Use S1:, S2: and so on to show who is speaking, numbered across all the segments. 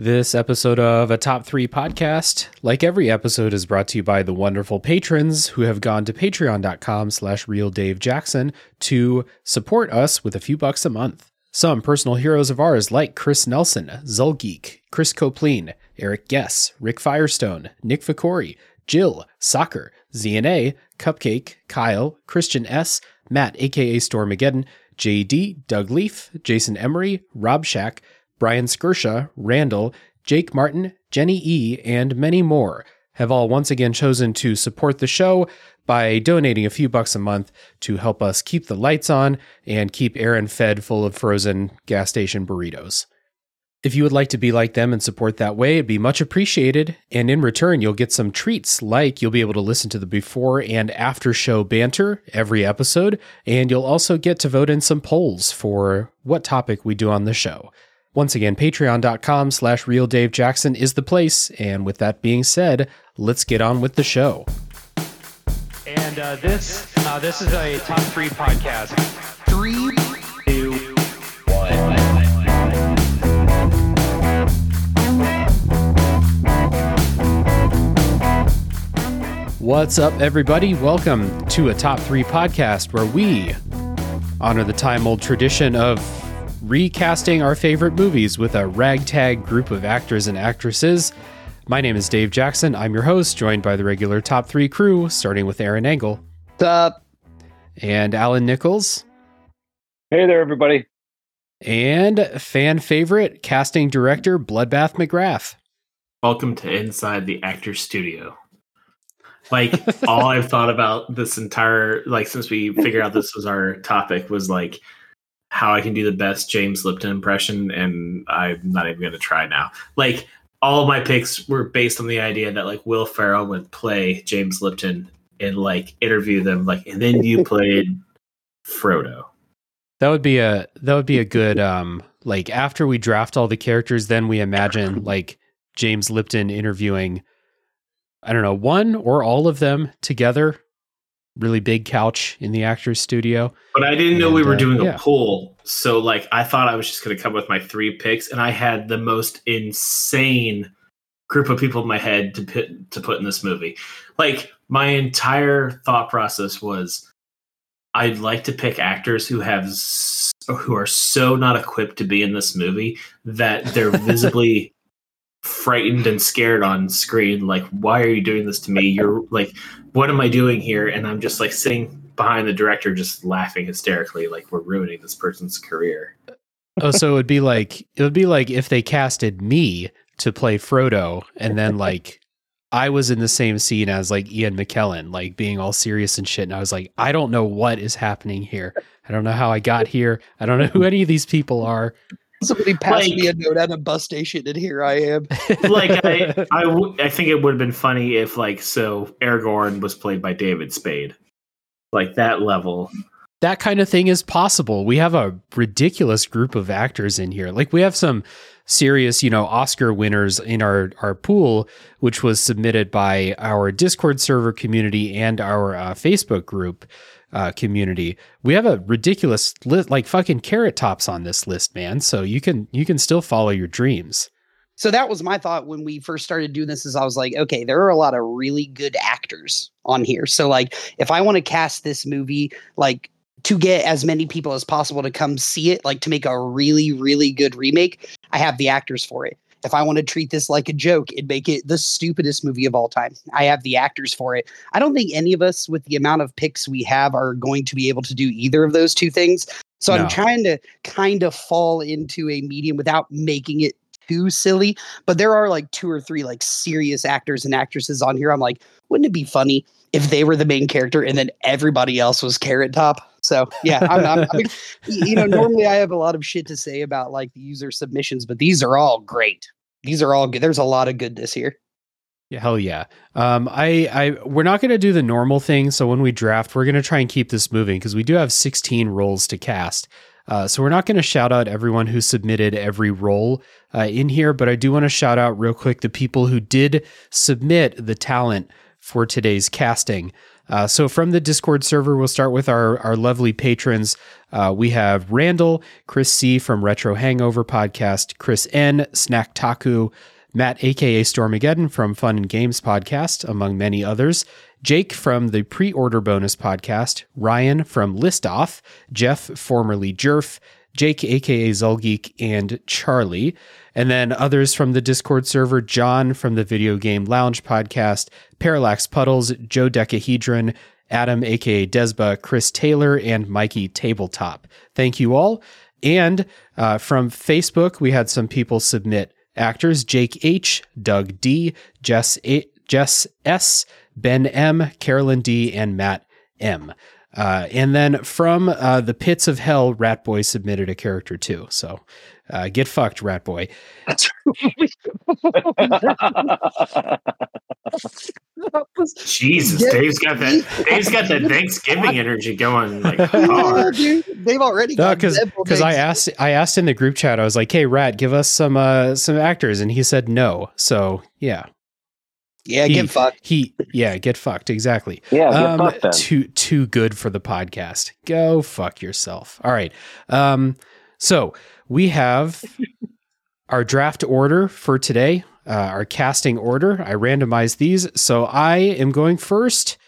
S1: This episode of a Top 3 podcast, like every episode, is brought to you by the wonderful patrons who have gone to patreon.com slash realdavejackson to support us with a few bucks a month. Some personal heroes of ours like Chris Nelson, Zulgeek, Chris Copleen, Eric Guess, Rick Firestone, Nick Ficori, Jill, Soccer, ZNA, Cupcake, Kyle, Christian S., Matt aka Stormageddon, JD, Doug Leaf, Jason Emery, Rob Shack, Brian Skirsha, Randall, Jake Martin, Jenny E., and many more have all once again chosen to support the show by donating a few bucks a month to help us keep the lights on and keep Aaron fed full of frozen gas station burritos. If you would like to be like them and support that way, it'd be much appreciated. And in return, you'll get some treats like you'll be able to listen to the before and after show banter every episode. And you'll also get to vote in some polls for what topic we do on the show. Once again, patreon.com slash realdavejackson is the place. And with that being said, let's get on with the show.
S2: And uh, this uh, this is a top three podcast.
S3: Three,
S2: two,
S1: What's up, everybody? Welcome to a top three podcast where we honor the time old tradition of recasting our favorite movies with a ragtag group of actors and actresses. My name is Dave Jackson. I'm your host, joined by the regular top three crew, starting with Aaron Engel
S3: up.
S1: and Alan Nichols,
S4: Hey there, everybody.
S1: and fan favorite casting director Bloodbath McGrath.
S5: Welcome to Inside the Actor Studio. Like all I've thought about this entire like since we figured out this was our topic was like how I can do the best James Lipton impression, and I'm not even gonna try now. Like all of my picks were based on the idea that like Will Ferrell would play James Lipton and like interview them, like, and then you played Frodo.
S1: That would be a that would be a good um like after we draft all the characters, then we imagine like James Lipton interviewing I don't know, one or all of them together. Really big couch in the actor's studio.
S5: But I didn't know we were
S1: uh,
S5: doing
S1: yeah.
S5: a poll. So like I thought I was just gonna come with my three picks, and I had the most insane group of people in my head to put to put in this movie. Like my entire thought process was I'd like to pick actors who have s- who are so not equipped to be in this movie that they're visibly frightened and scared on screen like why are you doing this to me you're like what am i doing here and i'm just like sitting behind the director just laughing hysterically like we're ruining this person's career
S1: Oh, so it would be like it would be like if they casted me to play Frodo and then like I was in the same scene as like Ian McKellen, like being all serious and shit. And I was like, I don't know what is happening here. I don't know how I got here. I don't know who any of these people are.
S3: Somebody passed
S5: Like-
S3: me a note at a bus station, and here I am.
S5: like I, I, w- I think it would have been funny if like so aragorn was played by david spade like that level
S1: that kind of thing is possible. We have a ridiculous group of actors in here. Like we have some serious, you know, Oscar winners in our our pool, which was submitted by our Discord server community and our uh, Facebook group uh, community. We have a ridiculous list, like fucking carrot tops on this list, man. So you can you can still follow your dreams.
S3: So that was my thought when we first started doing this. Is I was like, okay, there are a lot of really good actors on here. So like, if I want to cast this movie, like to get as many people as possible to come see it, like to make a really really good remake, I have the actors for it. If I want to treat this like a joke and make it the stupidest movie of all time, I have the actors for it. I don't think any of us, with the amount of picks we have, are going to be able to do either of those two things. So
S1: No.
S3: I'm trying to kind of fall into a medium without making it too silly. But there are like two or three like serious actors and actresses on here. I'm like, wouldn't it be funny if they were the main character and then everybody else was Carrot Top? So yeah, I'm, I'm, I'm you know normally I have a lot of shit to say about like the user submissions, but these are all great. These are all good. There's a lot of goodness here.
S1: Yeah, hell yeah. Um, I, I, we're not going to do the normal thing. So when we draft, we're going to try and keep this moving because we do have 16 roles to cast. Uh, so we're not going to shout out everyone who submitted every role uh, in here, but I do want to shout out real quick the people who did submit the talent for today's casting. Uh, so from the Discord server, we'll start with our our lovely patrons. Uh, we have Randall, Chris C from Retro Hangover Podcast, Chris N, Snack Taku, Matt, aka Stormageddon from Fun and Games Podcast, among many others. Jake from the Pre Order Bonus Podcast, Ryan from List Off, Jeff, formerly Jerf, Jake, aka Zulgeek, and Charlie. And then others from the Discord server John from the Video Game Lounge podcast, Parallax Puddles, Joe Decahedron, Adam, aka Desba, Chris Taylor, and Mikey Tabletop. Thank you all. And uh, from Facebook, we had some people submit actors Jake H., Doug D., Jess, A- Jess S., Ben M., Carolyn D., and Matt M. Uh, and then from uh, the pits of hell, Rat Boy submitted a character too. So uh, get fucked, Rat Boy.
S5: Jesus,
S3: Yeah.
S5: Dave's got that. Dave's got that Thanksgiving energy going like
S3: Yeah, dude, they've already
S1: No,
S3: got
S1: because
S3: several
S1: because I asked I asked in the group chat I was like, "Hey, Rat, give us some uh some actors," and he said no. So yeah,
S3: Yeah,
S1: he-
S3: get fucked.
S1: he yeah get fucked exactly.
S4: yeah, get
S1: um,
S4: fucked then.
S1: too too good for the podcast. Go fuck yourself. All right. Um, so we have our draft order for today. Uh, our casting order. I randomized these, so I am going first.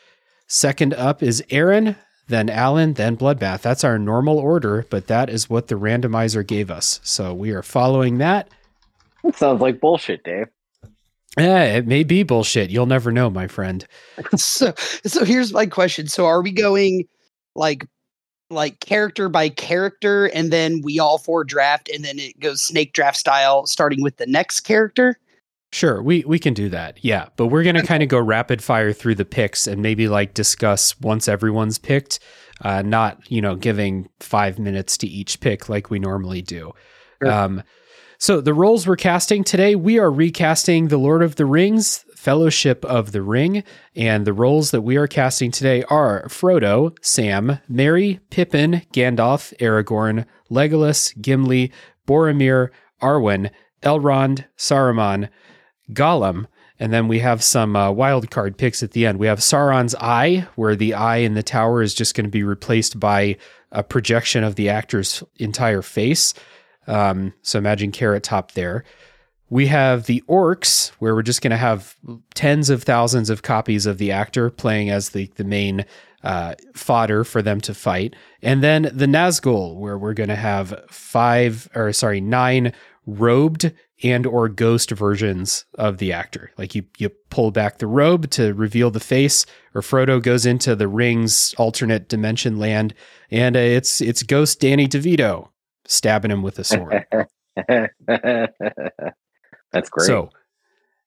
S1: Second up is Aaron, then Alan, then Bloodbath. That's our normal order, but that is what the randomizer gave us. So we are following that.
S4: That sounds like bullshit, Dave.
S1: Eh, it may be bullshit. You'll never know, my friend.
S3: so so here's my question. So are we going like like character by character and then we all four draft and then it goes snake draft style starting with the next character?
S1: Sure, we we can do that. Yeah, but we're gonna kind of go rapid fire through the picks and maybe like discuss once everyone's picked, uh, not you know giving five minutes to each pick like we normally do.
S3: Sure.
S1: Um, so the roles we're casting today, we are recasting the Lord of the Rings, Fellowship of the Ring, and the roles that we are casting today are Frodo, Sam, Merry, Pippin, Gandalf, Aragorn, Legolas, Gimli, Boromir, Arwen, Elrond, Saruman, Gollum, and then we have some uh, wild card picks at the end. We have Sauron's eye, where the eye in the tower is just going to be replaced by a projection of the actor's entire face. Um, so imagine Carrot Top there. We have the orcs, where we're just going to have tens of thousands of copies of the actor playing as the the main uh, fodder for them to fight, and then the Nazgul, where we're going to have five or sorry nine robed and or ghost versions of the actor. Like you you pull back the robe to reveal the face, or Frodo goes into the ring's alternate dimension land, and it's it's Ghost Danny DeVito stabbing him with a sword.
S4: That's great.
S1: So,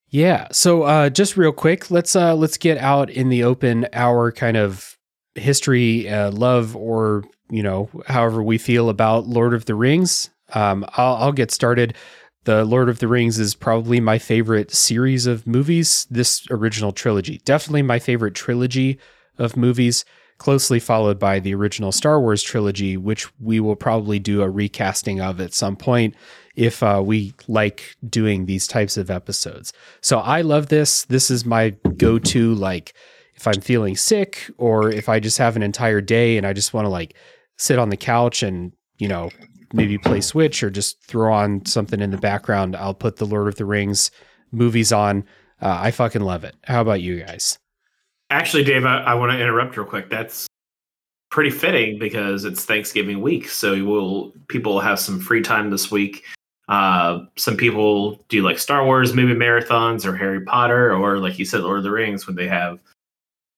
S1: yeah. So, uh, just real quick, let's uh, let's get out in the open our kind of history, uh, love, or you know, however we feel about Lord of the Rings. Um, I'll, I'll get started. The Lord of the Rings is probably my favorite series of movies. This original trilogy, definitely my favorite trilogy of movies. Closely followed by the original Star Wars trilogy, which we will probably do a recasting of at some point if uh, we like doing these types of episodes. So I love this. This is my go to, like, if I'm feeling sick or if I just have an entire day and I just want to, like, sit on the couch and, you know, maybe play Switch or just throw on something in the background, I'll put the Lord of the Rings movies on. Uh, I fucking love it. How about you guys?
S5: Actually, Dave, I, I want to interrupt real quick. That's pretty fitting because it's Thanksgiving week, so you will people will have some free time this week. Uh, some people do like Star Wars movie marathons or Harry Potter, or like you said, Lord of the Rings, when they have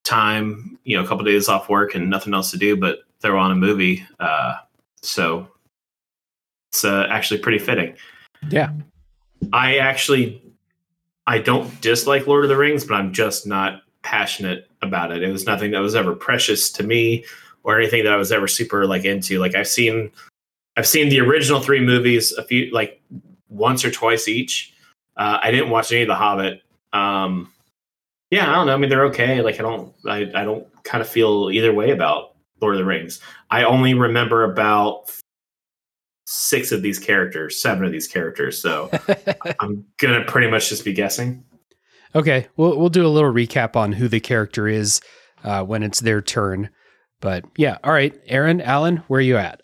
S5: time, you know, a couple days off work and nothing else to do but throw on a movie. Uh, so it's uh, actually pretty fitting.
S1: Yeah.
S5: I actually I don't dislike Lord of the Rings, but I'm just not passionate about it. It was nothing that was ever precious to me or anything that I was ever super like into. Like I've seen I've seen the original three movies a few like once or twice each. Uh, I didn't watch any of the Hobbit. Um, yeah, I don't know. I mean, they're okay. Like I don't I, I don't kind of feel either way about Lord of the Rings. I only remember about six of these characters, seven of these characters. So I'm gonna pretty much just be guessing.
S1: Okay, we'll we'll do a little recap on who the character is uh, when it's their turn. But yeah, all right, Aaron, Alan, where are you at?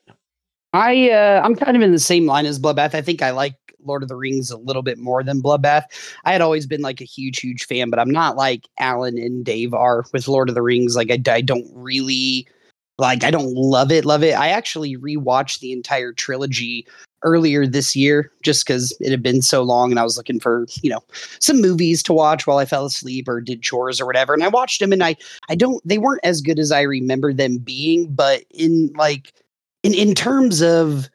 S3: I uh, I'm kind of in the same line as Bloodbath. I think I like Lord of the Rings a little bit more than Bloodbath. I had always been like a huge, huge fan, but I'm not like Alan and Dave are with Lord of the Rings. Like I, I don't really like I don't love it, love it. I actually rewatched the entire trilogy earlier this year just because it had been so long and I was looking for, you know, some movies to watch while I fell asleep or did chores or whatever. And I watched them and I I don't they weren't as good as I remember them being, but in like in in terms of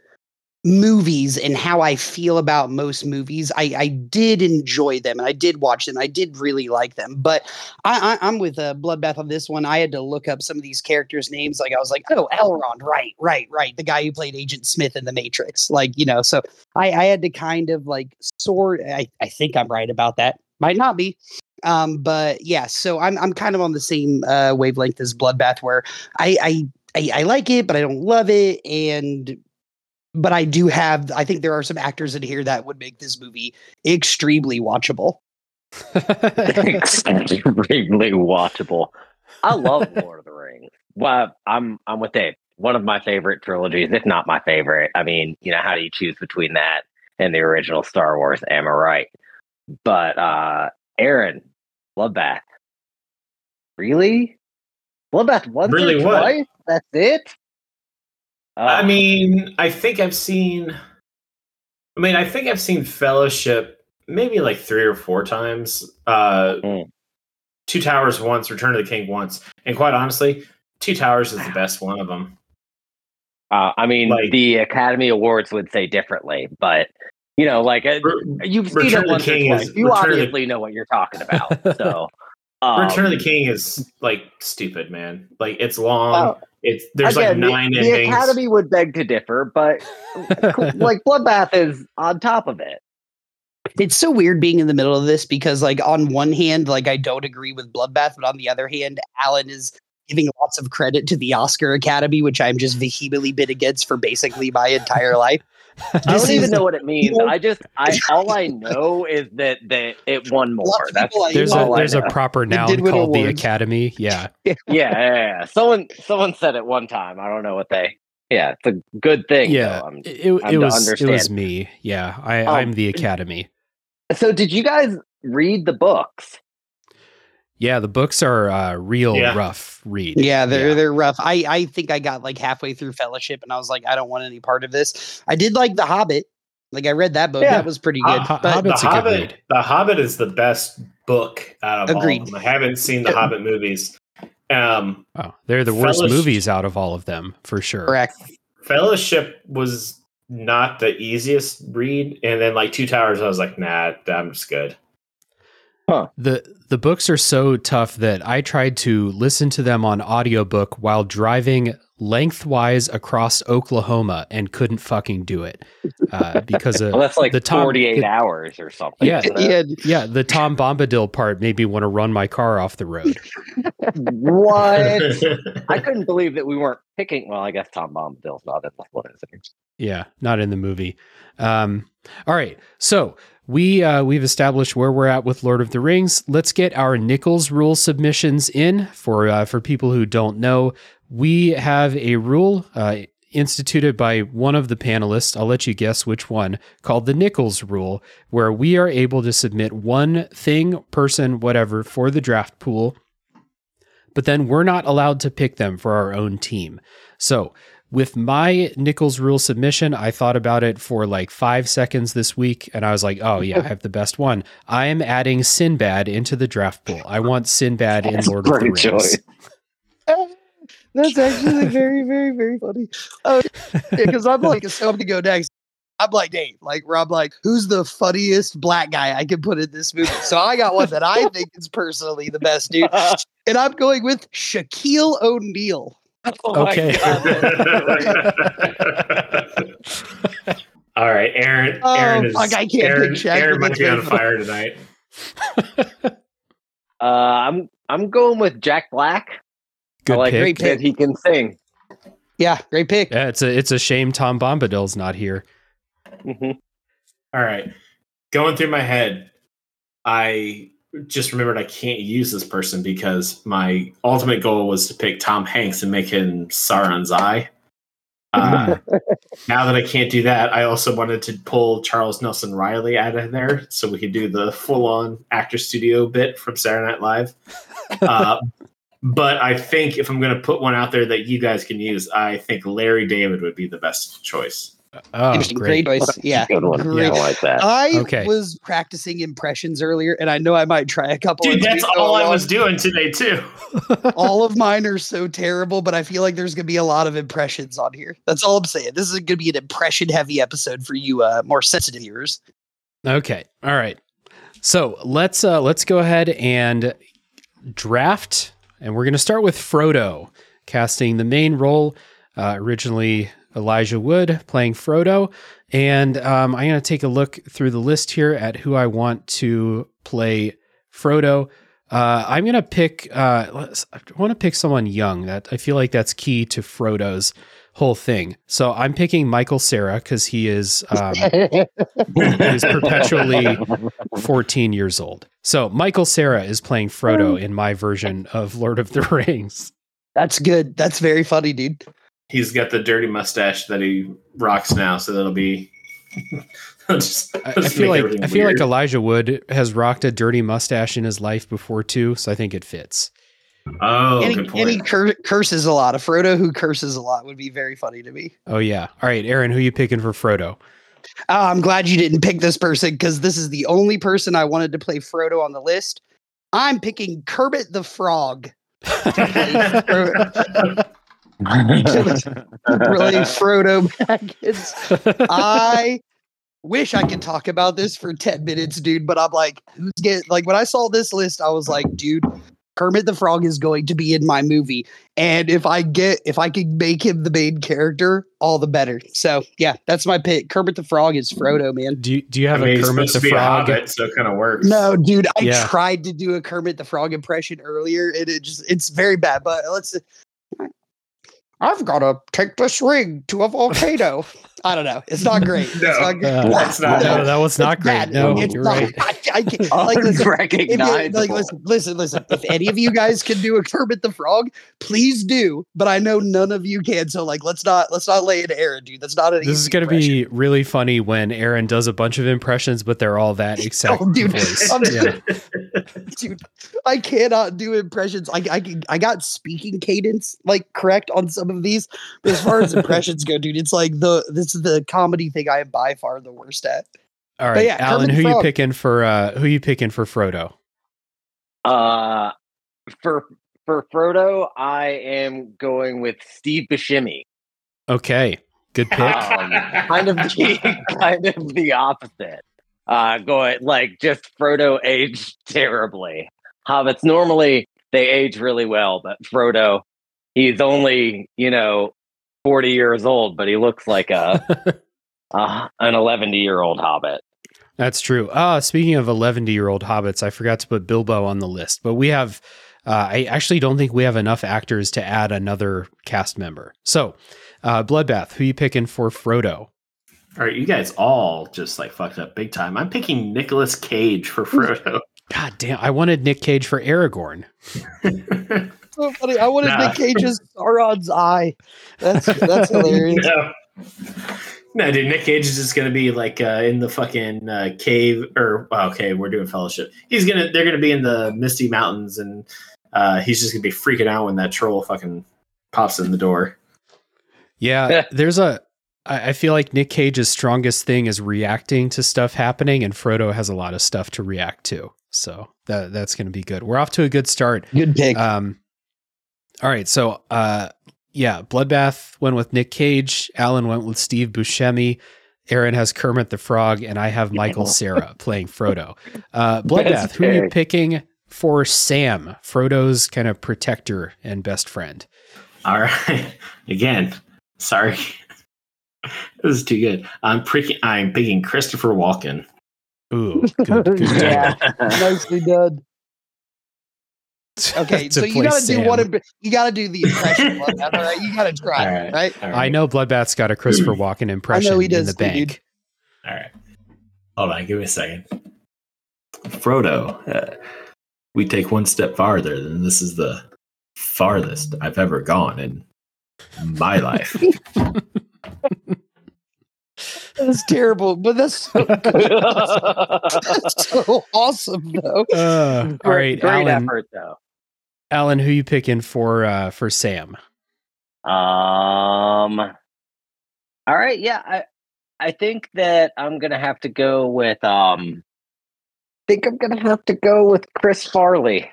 S3: movies and how I feel about most movies, I, I did enjoy them and I did watch them. I did really like them. But I, I, am with uh, Bloodbath on this one. I had to look up some of these characters' names. Like I was like, oh, Elrond, right, right, right. The guy who played Agent Smith in The Matrix. Like, you know, so I, I had to kind of like sort. I, I think I'm right about that. Might not be. Um, but yeah, so I'm I'm kind of on the same uh, wavelength as Bloodbath, where I, I I, I, like it, but I don't love it. And but I do have I think there are some actors in here that would make this movie extremely watchable.
S4: extremely watchable. I love Lord of the Rings. Well, I'm I'm with Dave. One of my favorite trilogies, if not my favorite. I mean, you know, how do you choose between that and the original Star Wars? Am I right? But uh Aaron, Bloodbath. Really? Bloodbath once
S5: Really
S4: or
S5: what?
S4: twice? That's it?
S5: I
S4: Uh,
S5: mean, I think I've seen. I mean, I think I've seen Fellowship maybe like three or four times. Uh,
S4: Mm.
S5: Two Towers once, Return of the King once, and quite honestly, Two Towers is the best one of them.
S4: uh, I mean,
S5: like-
S4: the Academy Awards would say differently, but you know, like uh, you've seen
S5: Return of
S4: it
S5: the
S4: once or
S5: King
S4: twice.
S5: is-
S4: You
S5: Return of the-
S4: obviously know what you're talking about. So, um,
S5: Return of the King is like stupid, man. Like it's long.
S4: well,
S5: it's there's
S4: again,
S5: like nine
S4: the, the. Academy would beg to differ, but like Bloodbath is on top of it.
S3: It's so weird being in the middle of this because, like, on one hand, like I don't agree with Bloodbath, but on the other hand, Alan is giving lots of credit to the Oscar Academy, which I'm just vehemently been against for basically my entire life.
S4: I don't even know what it means.
S3: know-
S4: I just, I all I know is that that it won more.
S3: Lots
S4: That's
S1: There's a there's a proper noun called the. Academy. Yeah.
S4: yeah, yeah, yeah. Someone, someone said it one time. I don't know what they. Yeah, it's a good thing.
S1: Yeah.
S4: I'm-
S1: It, it,
S4: I'm
S1: it
S4: to
S1: was it was me. Yeah. I,
S4: Um,
S1: I'm the Academy.
S4: So, did you guys read the books?
S1: Yeah, the books are uh, real
S5: Yeah.
S1: rough read.
S3: Yeah, they're
S1: Yeah.
S3: they're rough. I I think I got like halfway through Fellowship, and I was like, I don't want any part of this. I did like The Hobbit. Like I read that book.
S4: Yeah.
S3: That was pretty good.
S1: Ho-
S3: but
S1: Hobbit's
S5: the
S1: a good
S5: Hobbit,
S1: read.
S5: the Hobbit is the best book out of
S3: Agreed.
S5: all of them. I haven't seen the Hobbit movies. Um,
S1: Oh, they're the worst
S5: Fellowship-
S1: movies out of all of them for sure.
S3: correct.
S5: Fellowship was not the easiest read, and then like Two Towers, I was like, nah, I'm just good.
S1: The the books are so tough that I tried to listen to them on audiobook while driving lengthwise across Oklahoma and couldn't fucking do it. Uh, because of
S4: Well, that's like
S1: the Tom-
S4: 48
S1: the-
S4: hours or something.
S1: Yeah.
S4: isn't?
S3: Yeah,
S1: yeah, the Tom Bombadil part made me want to run my car off the road.
S4: What? I couldn't believe that we weren't picking. Well, I guess Tom Bombadil's not in this one, is it?
S1: Yeah, not in the movie. Um, all right, so we uh, we've established where we're at with Lord of the Rings. Let's get our Nichols rule submissions in for uh, for people who don't know. We have a rule uh, instituted by one of the panelists. I'll let you guess which one, called the Nichols rule, where we are able to submit one thing, person, whatever, for the draft pool. But then we're not allowed to pick them for our own team. So with my Nichols rule submission, I thought about it for like five seconds this week, and I was like, "Oh yeah, I have the best one." I am adding Sinbad into the draft pool. I want Sinbad in Lord of the Rings.
S4: choice.
S3: that's actually very, very, very funny. Uh, oh, because I'm like, so I'm gonna go next. I'm like Dave, like Rob, like, who's the funniest black guy I can put in this movie? So I got one that I think is personally the best dude, and I'm going with Shaquille O'Neal.
S4: Oh
S1: Okay.
S5: All right, Aaron.
S3: Oh,
S5: is.
S3: fuck, I can't
S5: Aaron,
S3: pick Shaq
S5: Aaron might be on fire tonight.
S4: Uh, I'm I'm going with Jack Black.
S1: Good
S4: I like
S1: pick.
S3: Great
S4: that he can sing.
S3: Yeah, great pick.
S1: Yeah, it's a it's a shame Tom Bombadil's not here.
S4: Mhm.
S5: All right, going through my head, I just remembered I can't use this person because my ultimate goal was to pick Tom Hanks and make him Sauron's eye. Uh, now that I can't do that, I also wanted to pull Charles Nelson Reilly out of there so we could do the full on actor studio bit from Saturday Night Live. Uh, but I think if I'm going to put one out there that you guys can use, I think Larry David would be the best choice.
S1: Oh,
S3: Interesting.
S1: great.
S3: Great choice. Yeah.
S4: Good one.
S3: Great.
S4: I like that.
S3: I
S1: Okay.
S3: was practicing impressions earlier, and I know I might try a couple.
S5: Dude,
S3: as
S5: that's all I was doing today, too.
S3: all of mine are so terrible, but I feel like there's gonna be a lot of impressions on here. That's all I'm saying. This is gonna be an impression heavy episode for you uh more sensitive ears.
S1: Okay. All right. So let's uh let's go ahead and draft, and we're gonna start with Frodo casting the main role. Uh, originally Elijah Wood playing Frodo, and um, I'm gonna take a look through the list here at who I want to play Frodo. Uh, I'm gonna pick. Uh, I want to pick someone young. That I feel like that's key to Frodo's whole thing. So I'm picking Michael Cera because he is um, he is perpetually 14 years old. So Michael Cera is playing Frodo in my version of Lord of the Rings.
S3: That's good. That's very funny, dude.
S5: He's got the dirty mustache that he rocks now, so that'll be. just,
S1: I, I feel like
S5: everything
S1: I feel
S5: weird.
S1: like Elijah Wood has rocked a dirty mustache in his life before too, so I think it fits.
S5: Oh,
S3: and, he,
S5: good
S3: and he cur- curses a lot. A Frodo who curses a lot would be very funny to me.
S1: Oh yeah. All right, Aaron, who you picking for Frodo?
S3: Uh, I'm glad you didn't pick this person because this is the only person I wanted to play Frodo on the list. I'm picking Kermit the Frog. to play Fro- really Frodo Baggins. I wish I could talk about this for 10 minutes, dude, but I'm like, who's get like when I saw this list, I was like, dude, Kermit the Frog is going to be in my movie. And if I get if I can make him the main character, all the better. So yeah, that's my pick. Kermit the Frog is Frodo, man.
S1: Do you, do you have
S5: I mean,
S1: a Kermit the
S5: to be a
S1: Frog?
S5: hobbit, so it kind of works.
S3: No, dude, I
S1: Yeah.
S3: tried to do a Kermit the Frog impression earlier, and it just it's very bad. But let's. I've got to take this ring to a volcano. I don't know. It's not great. It's
S5: No.
S3: not great.
S1: Uh,
S5: That's not-
S1: no, that was not great.
S3: bad.
S1: No,
S3: It's
S1: you're
S3: not.
S1: right.
S3: I, I can't, like, listen, if you, like, listen, listen, listen. If any of you guys can do a Kermit the Frog, please do. But I know none of you can. So like, let's not let's not lay into Aaron, dude. That's not an.
S1: This is going to
S3: impression.
S1: be really funny when Aaron does a bunch of impressions, but they're all that exact
S3: Oh, dude.
S1: voice.
S3: I'm-
S1: Yeah.
S3: dude. I cannot do impressions. I I can, I got speaking cadence like correct on some of these, but as far as impressions go, dude, it's like the this is the comedy thing I am by far the worst at.
S1: All right,
S3: yeah,
S1: Alan,
S3: Kermit the
S1: who you picking for? uh Who you picking for Frodo?
S4: Uh, for for Frodo, I am going with Steve Buscemi.
S1: Okay, good pick.
S4: Um, kind of the kind of the opposite. Uh, going like just Frodo aged terribly. Hobbits normally they age really well, but Frodo, he's only you know forty years old, but he looks like a, a an eleven year old Hobbit.
S1: That's true. Uh, speaking of 11 year old hobbits, I forgot to put Bilbo on the list, but we have, uh, I actually don't think we have enough actors to add another cast member. So, uh, Bloodbath, who you picking for Frodo?
S5: All right, you guys all just like fucked up big time. I'm picking Nicolas Cage for Frodo.
S1: God damn, I wanted Nick Cage for Aragorn.
S3: So funny. I wanted
S5: Nah.
S3: Nick Cage's Sauron's eye. That's that's hilarious.
S5: no. No, dude, Nick Cage is just gonna be like uh, in the fucking uh, cave, or okay, we're doing Fellowship. He's gonna, they're gonna be in the Misty Mountains, and uh, he's just gonna be freaking out when that troll fucking pops in the door.
S1: Yeah, there's a. I feel like Nick Cage's strongest thing is reacting to stuff happening, and Frodo has a lot of stuff to react to. So that that's going to be good. We're off to a good start.
S3: Good pick.
S1: Um, all right, so uh, yeah, Bloodbath went with Nick Cage. Alan went with Steve Buscemi. Aaron has Kermit the Frog, and I have Michael Cera playing Frodo. Uh, Bloodbath, who are you picking for Sam, Frodo's kind of protector and best friend?
S5: All right, again, sorry, this is too good. I'm picking, I'm picking Christopher Walken.
S1: Ooh, good, good
S3: Yeah. Nicely done. Okay,
S1: To
S3: so you gotta do
S1: Sam.
S3: one. imp- You gotta do the impression. one, all right, you gotta try,
S5: All
S3: right?
S5: right, all right.
S1: I know Bloodbath's got a Christopher Walken impression
S3: he
S1: in
S3: does
S1: the
S3: too, dude.
S5: All right, hold on, give me a second. Frodo. Uh, we take one step farther, then this is the farthest I've ever gone in my life.
S3: That's terrible, but that's so, good. that's so awesome though.
S1: Uh, all right,
S4: great
S1: Alan.
S4: effort though.
S1: Alan, who you picking for uh, for Sam?
S4: Um. All right. Yeah. I I think that I'm gonna have to go with um. I think I'm gonna have to go with Chris Farley.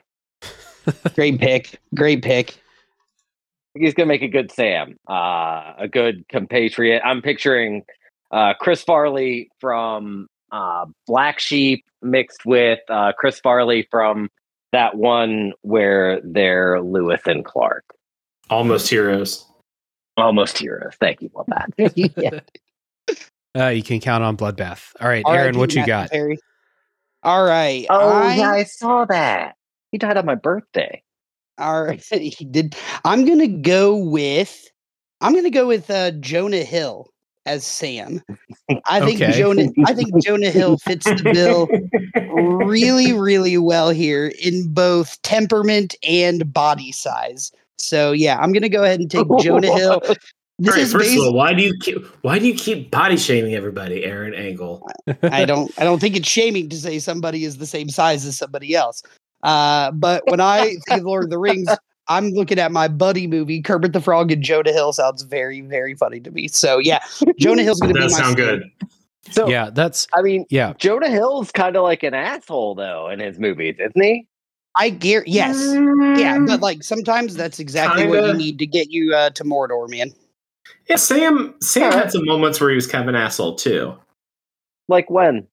S3: Great pick. Great pick.
S4: He's gonna make a good Sam, uh, a good compatriot. I'm picturing uh, Chris Farley from uh, Black Sheep mixed with uh, Chris Farley from that one where they're Lewis and Clark.
S5: Almost heroes.
S4: Almost heroes. Thank you, well that.
S3: yeah.
S1: Uh, you can count on Bloodbath. All right,
S3: R.I.P.
S1: Aaron, what you got?
S3: Perry. All right.
S4: Oh
S3: I-
S4: yeah, I saw that. He died on my birthday.
S3: All right, he did. I'm gonna go with. I'm gonna go with uh, Jonah Hill as Sam. I think
S1: Okay.
S3: Jonah. I think Jonah Hill fits the bill really, really well here in both temperament and body size. So yeah, I'm gonna go ahead and take Jonah Hill. This
S5: All right,
S3: is
S5: first
S3: based.
S5: of all, why do you keep why do you keep body shaming everybody, Aaron Angle?
S3: I don't. I don't think it's shaming to say somebody is the same size as somebody else. Uh, but when I think of Lord of the Rings, I'm looking at my buddy movie. Kermit the Frog and Jonah Hill sounds very, very funny to me. So yeah, Jonah Hill's going to be
S5: That
S3: my
S5: sound good.
S4: So
S1: Yeah, that's
S4: I mean,
S1: yeah.
S4: Jonah Hill's kind of like an asshole though in his movies, isn't he?
S3: I gear yes, yeah, but like sometimes that's exactly what you need to get you uh, to Mordor, man.
S5: Yeah, Sam Sam
S4: Alright.
S5: had some moments where he was kind of an asshole too.
S4: Like when?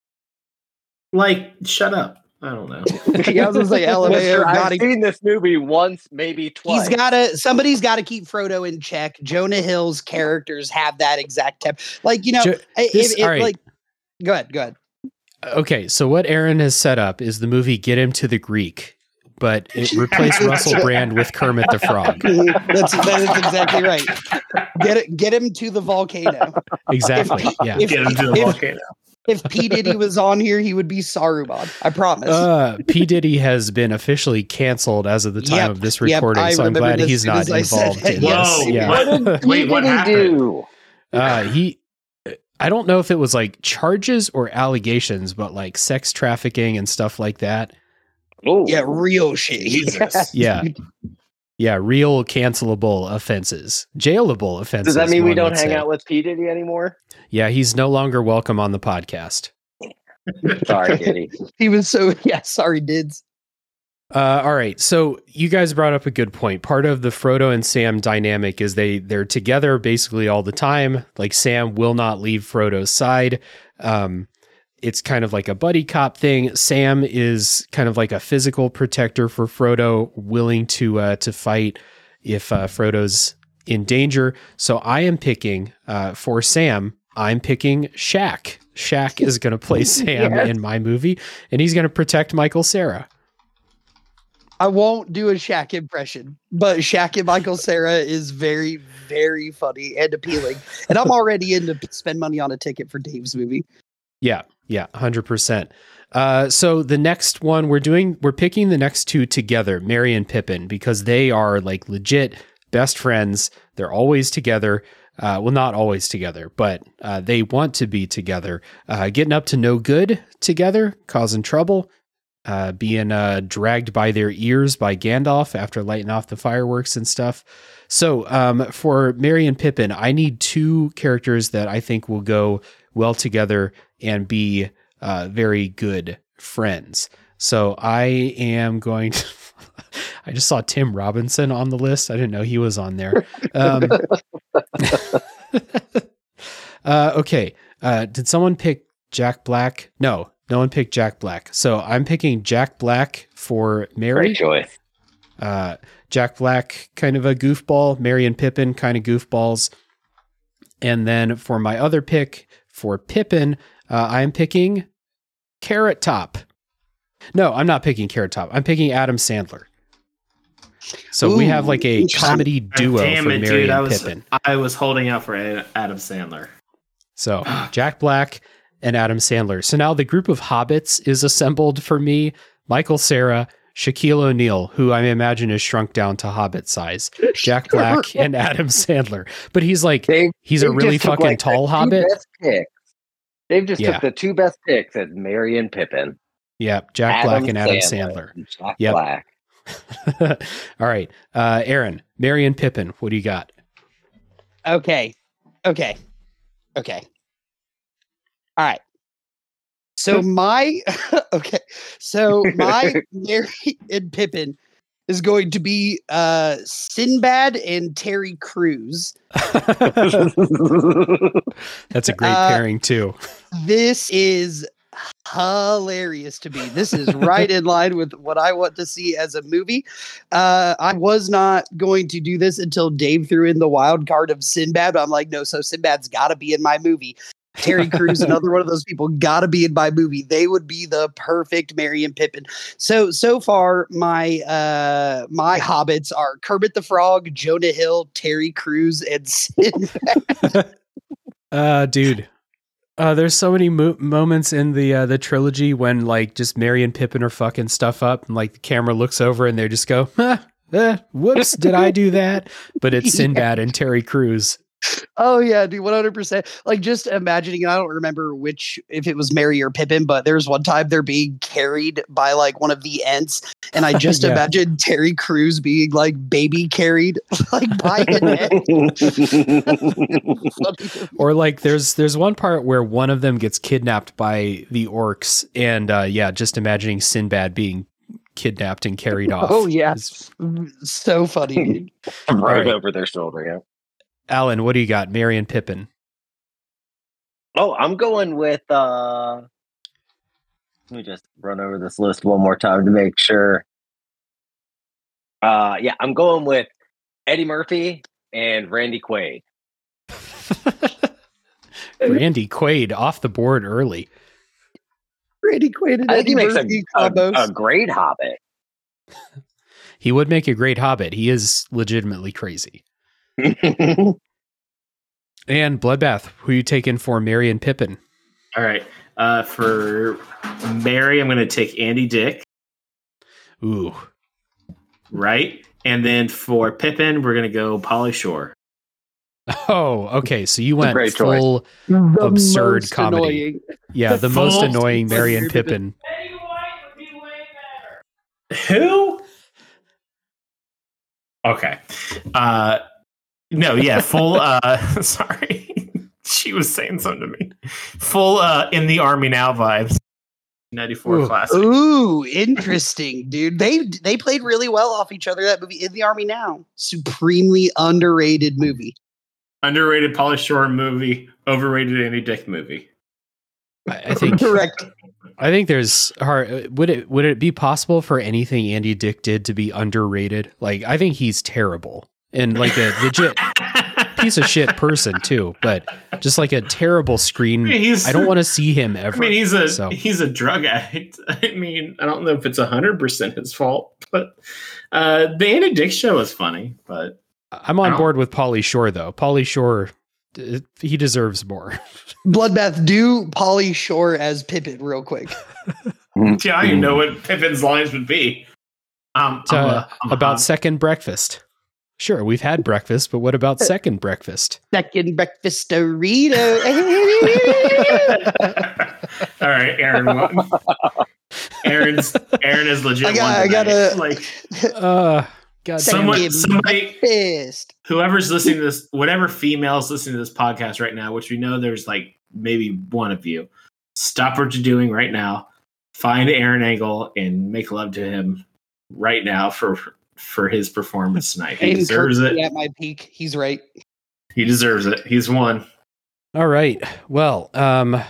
S5: Like, shut up. I don't know.
S3: yeah, I was gonna say LMAO.
S4: Mister, I've seen this movie once, maybe twice.
S3: He's got to. Somebody's got to keep Frodo in check. Jonah Hill's characters have that exact temp. Like you know,
S1: Jo- this-
S3: if, if,
S1: all right.
S3: like. Go ahead. Go ahead.
S1: Okay, so what Aaron has set up is the movie Get Him to the Greek, but it replaced Russell Brand with Kermit the Frog.
S3: that's that is exactly right. Get it, get him to the volcano.
S1: Exactly. Yeah.
S3: If,
S5: Get him to the
S3: if,
S5: volcano.
S3: If P Diddy was on here, he would be Saruman. I promise.
S1: Uh, P Diddy has been officially canceled as of the time
S3: Yep,
S1: of this recording,
S3: I
S1: so I'm glad he's not
S3: as I said
S1: involved
S3: that,
S1: in
S3: yes.
S1: this.
S5: Whoa,
S1: Yeah.
S5: what?
S4: What did,
S5: Wait, what
S4: he
S5: happened?
S4: do?
S1: Uh, he, I don't know if it was like charges or allegations, but like sex trafficking and stuff like that.
S4: Ooh.
S3: yeah, real shit.
S5: Jesus.
S1: Yeah. Yeah, real cancelable offenses, jailable offenses.
S4: Does that mean we don't hang
S1: say.
S4: out with P Diddy anymore?
S1: Yeah, he's no longer welcome on the podcast.
S4: Sorry, Diddy.
S3: He was so yeah. Sorry, dids.
S1: Uh, all right, so you guys brought up a good point. Part of the Frodo and Sam dynamic is they they're together basically all the time. Like Sam will not leave Frodo's side. Um, it's kind of like a buddy cop thing. Sam is kind of like a physical protector for Frodo, willing to uh, to fight if uh, Frodo's in danger. So I am picking uh, for Sam. I'm picking Shaq. Shaq is going to play Sam
S4: Yes.
S1: in my movie, and he's going to protect Michael Cera.
S3: I won't do a Shaq impression, but Shaq and Michael Cera is very, very funny and appealing. And I'm already in to spend money on a ticket for Dave's movie.
S1: Yeah, yeah, hundred percent. Uh, so the next one we're doing, we're picking the next two together, Merry and Pippin, because they are like legit best friends. They're always together. Uh, well, not always together, but uh, they want to be together, uh, getting up to no good together, causing trouble, uh, being uh, dragged by their ears by Gandalf after lighting off the fireworks and stuff. So um, for Merry and Pippin, I need two characters that I think will go well together and be uh, very good friends. So I am going to. I just saw Tim Robinson on the list. I didn't know he was on there. Um, uh, okay. Uh, did someone pick Jack Black? No, no one picked Jack Black. So I'm picking Jack Black for Merry.
S4: Great choice.
S1: Uh, Jack Black, kind of a goofball. Merry and Pippin, kind of goofballs. And then for my other pick for Pippin, uh, I'm picking Carrot Top. No, I'm not picking Carrot Top. I'm picking Adam Sandler. So we have like a comedy duo
S5: Damn
S1: for
S5: it,
S1: Merry
S5: dude! I was
S1: Pippin.
S5: I was holding out for Adam Sandler.
S1: So Jack Black and Adam Sandler. So now the group of hobbits is assembled for me. Michael Cera, Shaquille O'Neal, who I imagine is shrunk down to hobbit size, Jack Black, and Adam Sandler. But he's like
S4: They,
S1: he's a really fucking
S4: like,
S1: tall
S4: two
S1: hobbit.
S4: best picks. They've just
S1: Yeah.
S4: took the two best picks as Merry and Pippin.
S1: Yep, Jack Black and Adam
S4: Sandler
S1: Sandler.
S4: Jack
S1: Yep.
S4: Black.
S1: All right. Uh Aaron, Marion Pippin, what do you got?
S3: Okay. Okay. Okay. All right. So my okay. So my Merry and Pippin is going to be uh Sinbad and Terry Crews.
S1: That's a great
S3: Uh,
S1: pairing too.
S3: This is hilarious to me. This is right in line with what I want to see as a movie. Uh, I was not going to do this until Dave threw in the wild card of Sinbad. I'm like, no, so Sinbad's got to be in my movie. Terry Crews, another one of those people, got to be in my movie. They would be the perfect Merry and Pippin. So so far, my uh my hobbits are Kermit the Frog, Jonah Hill, Terry Crews, and Sinbad.
S1: Uh dude. Uh, there's so many mo- moments in the uh, the trilogy when like just Merry and Pippin are fucking stuff up, and like the camera looks over and they just go, huh, eh, "Whoops, did I do that?" But it's
S3: Yeah.
S1: Sinbad and Terry Crews.
S3: Oh yeah, dude, one hundred percent. Like just imagining. I don't remember which if it was Merry or Pippin, but there's one time they're being carried by like one of the Ents, and I just
S1: Yeah.
S3: imagined Terry Crews being like baby carried like by an Ent.
S1: Or like there's there's one part where one of them gets kidnapped by the orcs, and uh, yeah, just imagining Sinbad being kidnapped and carried off.
S3: Oh yeah,
S1: is-
S3: so funny. Dude.
S4: right
S1: Right.
S4: over their shoulder. Yeah.
S1: Alan, what do you got? Marion and Pippin.
S4: Oh, I'm going with. uh Let me just run over this list one more time to make sure. Uh Yeah, I'm going with Eddie Murphy and Randy Quaid.
S1: Randy Quaid off the board early.
S3: Randy Quaid and
S4: I think
S3: Eddie
S4: he makes
S3: Murphy
S4: a,
S3: combos.
S4: a, a great Hobbit.
S1: He would make a great hobbit. He is legitimately crazy. And Bloodbath, who you taking for Merry and Pippin?
S5: All right. Uh, for Merry, I'm going to take Andy Dick,
S1: Ooh.
S5: right? And then for Pippin, we're going to go Pauly Shore.
S1: Oh, okay. So you went
S4: great choice.
S1: full,
S3: The
S1: absurd comedy.
S3: annoying.
S1: yeah, the most
S5: Full-
S1: annoying Merry and Pippin.
S5: Who? Okay. Uh, no, yeah, full. Uh, sorry, she was saying something to me. Full uh, in the army now vibes. Ninety four
S1: Ooh.
S5: classic.
S3: Ooh, interesting, dude. They they played really well off each other. That movie in the army now, supremely underrated movie.
S5: Underrated Pauly Shore movie. Overrated Andy Dick movie.
S1: I, I think
S3: Correct.
S1: I think there's hard. Would it would it be possible for anything Andy Dick did to be underrated? Like I think he's terrible and like a legit piece of shit person too. But just like a terrible
S5: I
S1: screen.
S5: mean.
S1: I don't want to see him ever.
S5: I mean, he's a
S1: so.
S5: he's a drug addict. I mean, I don't know if it's hundred percent his fault, but uh, the Andy Dick show is funny. But
S1: I'm on board with Pauly Shore though. Pauly Shore, he deserves more.
S3: Bloodbath, do Pauly Shore as Pippin real quick.
S5: yeah, I know what Pippin's lines would be. Um,
S1: To-
S5: I'm a- I'm
S1: about
S5: hon-
S1: second breakfast. Sure, we've had breakfast, but what about second breakfast?
S3: Second breakfast Dorito.
S5: All right, Aaron. What? Aaron's Aaron is legit.
S3: I got-
S5: one
S3: I
S5: tonight.
S3: gotta-
S5: like
S1: Uh, God
S5: someone, somebody,
S3: Fist.
S5: whoever's listening to this, whatever females listening to this podcast right now, which we know there's like maybe one of you, stop what you're doing right now, find Aaron Angle and make love to him right now for for his performance tonight. He
S3: Aiden
S5: deserves
S3: Kirby
S5: it.
S3: At my peak, he's right.
S5: He deserves it. He's won.
S1: All right. Well, um,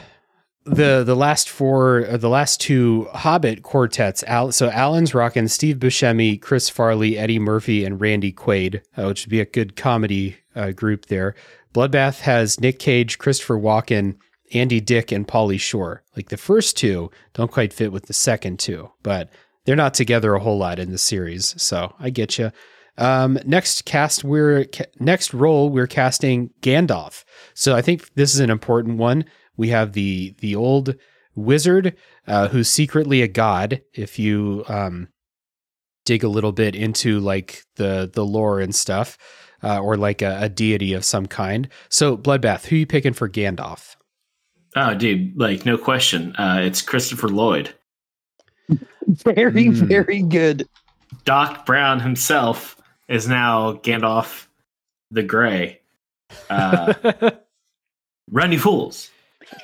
S1: the the last four, uh, the last two Hobbit quartets. Al, so Alan's rocking Steve Buscemi, Chris Farley, Eddie Murphy, and Randy Quaid, uh, which would be a good comedy uh, group there. Bloodbath has Nick Cage, Christopher Walken, Andy Dick, and Pauly Shore. Like the first two don't quite fit with the second two, but they're not together a whole lot in the series. So I get you. Um, next cast, we're ca- next role we're casting Gandalf. So I think this is an important one. we have the the old wizard uh, who's secretly a god. If you um, dig a little bit into like the the lore and stuff, uh, or like a, a deity of some kind. So, Bloodbath, who you picking for Gandalf?
S5: Oh, dude, like no question. Uh, it's Christopher Lloyd.
S3: Very,
S1: Mm.
S3: very good.
S5: Doc Brown himself is now Gandalf the Grey. Uh, run, you fools.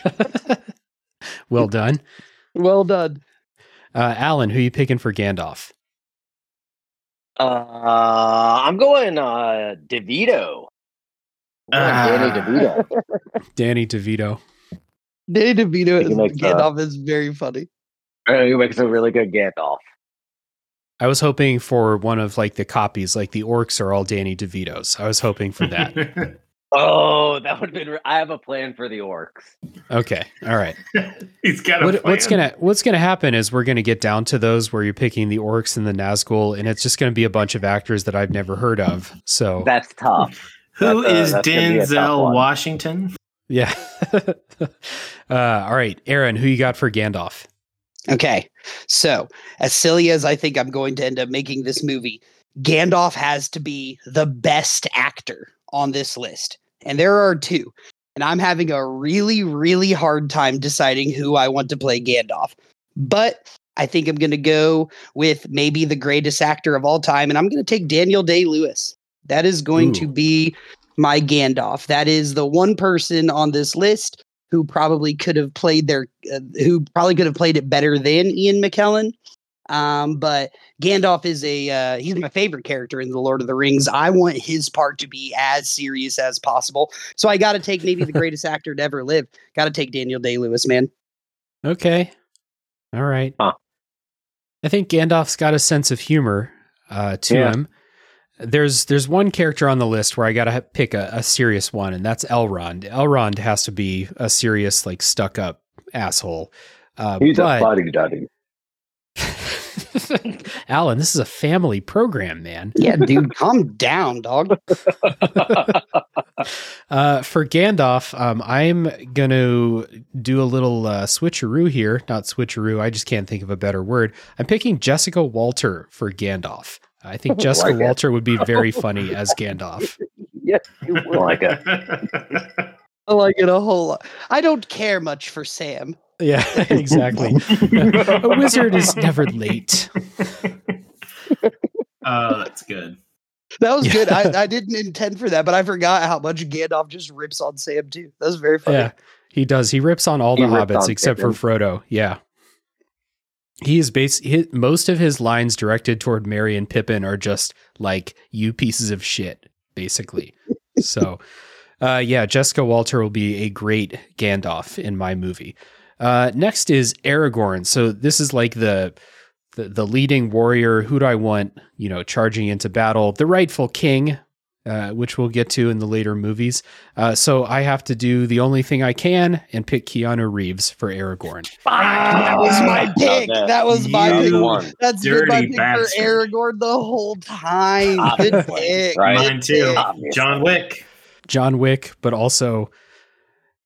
S1: well done,
S3: Well done.
S1: uh, Alan. Who you picking for Gandalf?
S4: Uh, I'm going uh DeVito. I'm Danny. DeVito.
S1: Danny DeVito.
S3: Danny DeVito
S4: He
S3: as
S4: makes, uh,
S3: Gandalf is very funny.
S4: Uh, He makes a really good Gandalf.
S1: I was hoping for one of like the copies, like the orcs are all Danny DeVitos. I was hoping for that.
S4: Oh, that would have been. I have a plan for the orcs.
S1: okay, all right.
S5: He's got a
S1: What, what's gonna What's gonna happen is we're gonna get down to those where you're picking the orcs and the Nazgul, and it's just gonna be a bunch of actors that I've never heard of. So
S4: That's tough.
S5: Who
S4: That's, uh,
S5: is
S4: that's gonna be a tough
S5: Denzel. Washington?
S1: yeah. uh, all right, Aaron, who you got for Gandalf?
S3: Okay. So, as silly as I think I'm going to end up making this movie, Gandalf has to be the best actor on this list. And there are two. And I'm having a really, really hard time deciding who I want to play Gandalf. But I think I'm going to go with maybe the greatest actor of all time. And I'm going to take Daniel Day Lewis. That is going to be my Gandalf. That is the one person on this list who probably could have played their uh, who probably could have played it better than Ian McKellen. Um, but Gandalf is a uh, he's my favorite character in the Lord of the Rings. I want his part to be as serious as possible. So I got to take maybe the greatest actor to ever live. Got to take Daniel Day Lewis, man.
S1: Okay, all right.
S4: Huh.
S1: I think Gandalf's got a sense of humor uh, to
S4: Yeah.
S1: him. There's there's one character on the list where I got to pick a, a serious one, and that's Elrond. Elrond has to be a serious, like stuck up asshole. Uh,
S4: He's
S1: but
S4: a buddy duddy.
S1: Alan, this is a family program, man.
S3: Yeah, dude, calm down, dog.
S1: Uh, for Gandalf, um, I'm going to do a little uh, switcheroo here. Not switcheroo, I just can't think of a better word. I'm picking Jessica Walter for Gandalf. I think Jessica
S4: Like it.
S1: Walter would be very funny as Gandalf.
S3: Yeah, you
S4: I
S3: would.
S4: like it.
S3: I like it a whole lot. I don't care much for Sam.
S1: Yeah, exactly. a wizard is never late.
S5: oh, that's good.
S3: That was
S1: Yeah.
S3: good. I, I didn't intend for that, but I forgot how much Gandalf just rips on Sam too. That was very funny.
S1: Yeah, he does. He rips on all
S4: He
S1: the
S4: ripped
S1: hobbits
S4: on
S1: except for Frodo. Yeah. He is base his, most of his lines directed toward Merry and Pippin are just like you pieces of shit, basically. so, uh, yeah, Jessica Walter will be a great Gandalf in my movie. Uh, next is Aragorn. So this is like the, the the leading warrior. Who do I want? You know, charging into battle, the rightful king, uh, which we'll get to in the later movies. Uh, so I have to do the only thing I can and pick Keanu Reeves for Aragorn.
S3: That was my pick.
S4: that.
S3: That was my
S5: You
S3: pick.
S4: One.
S3: That's been my pick
S5: bastard.
S3: for Aragorn the whole time. Good pick.
S4: right?
S5: Mine too.
S4: Obviously.
S5: John Wick.
S1: John Wick, but also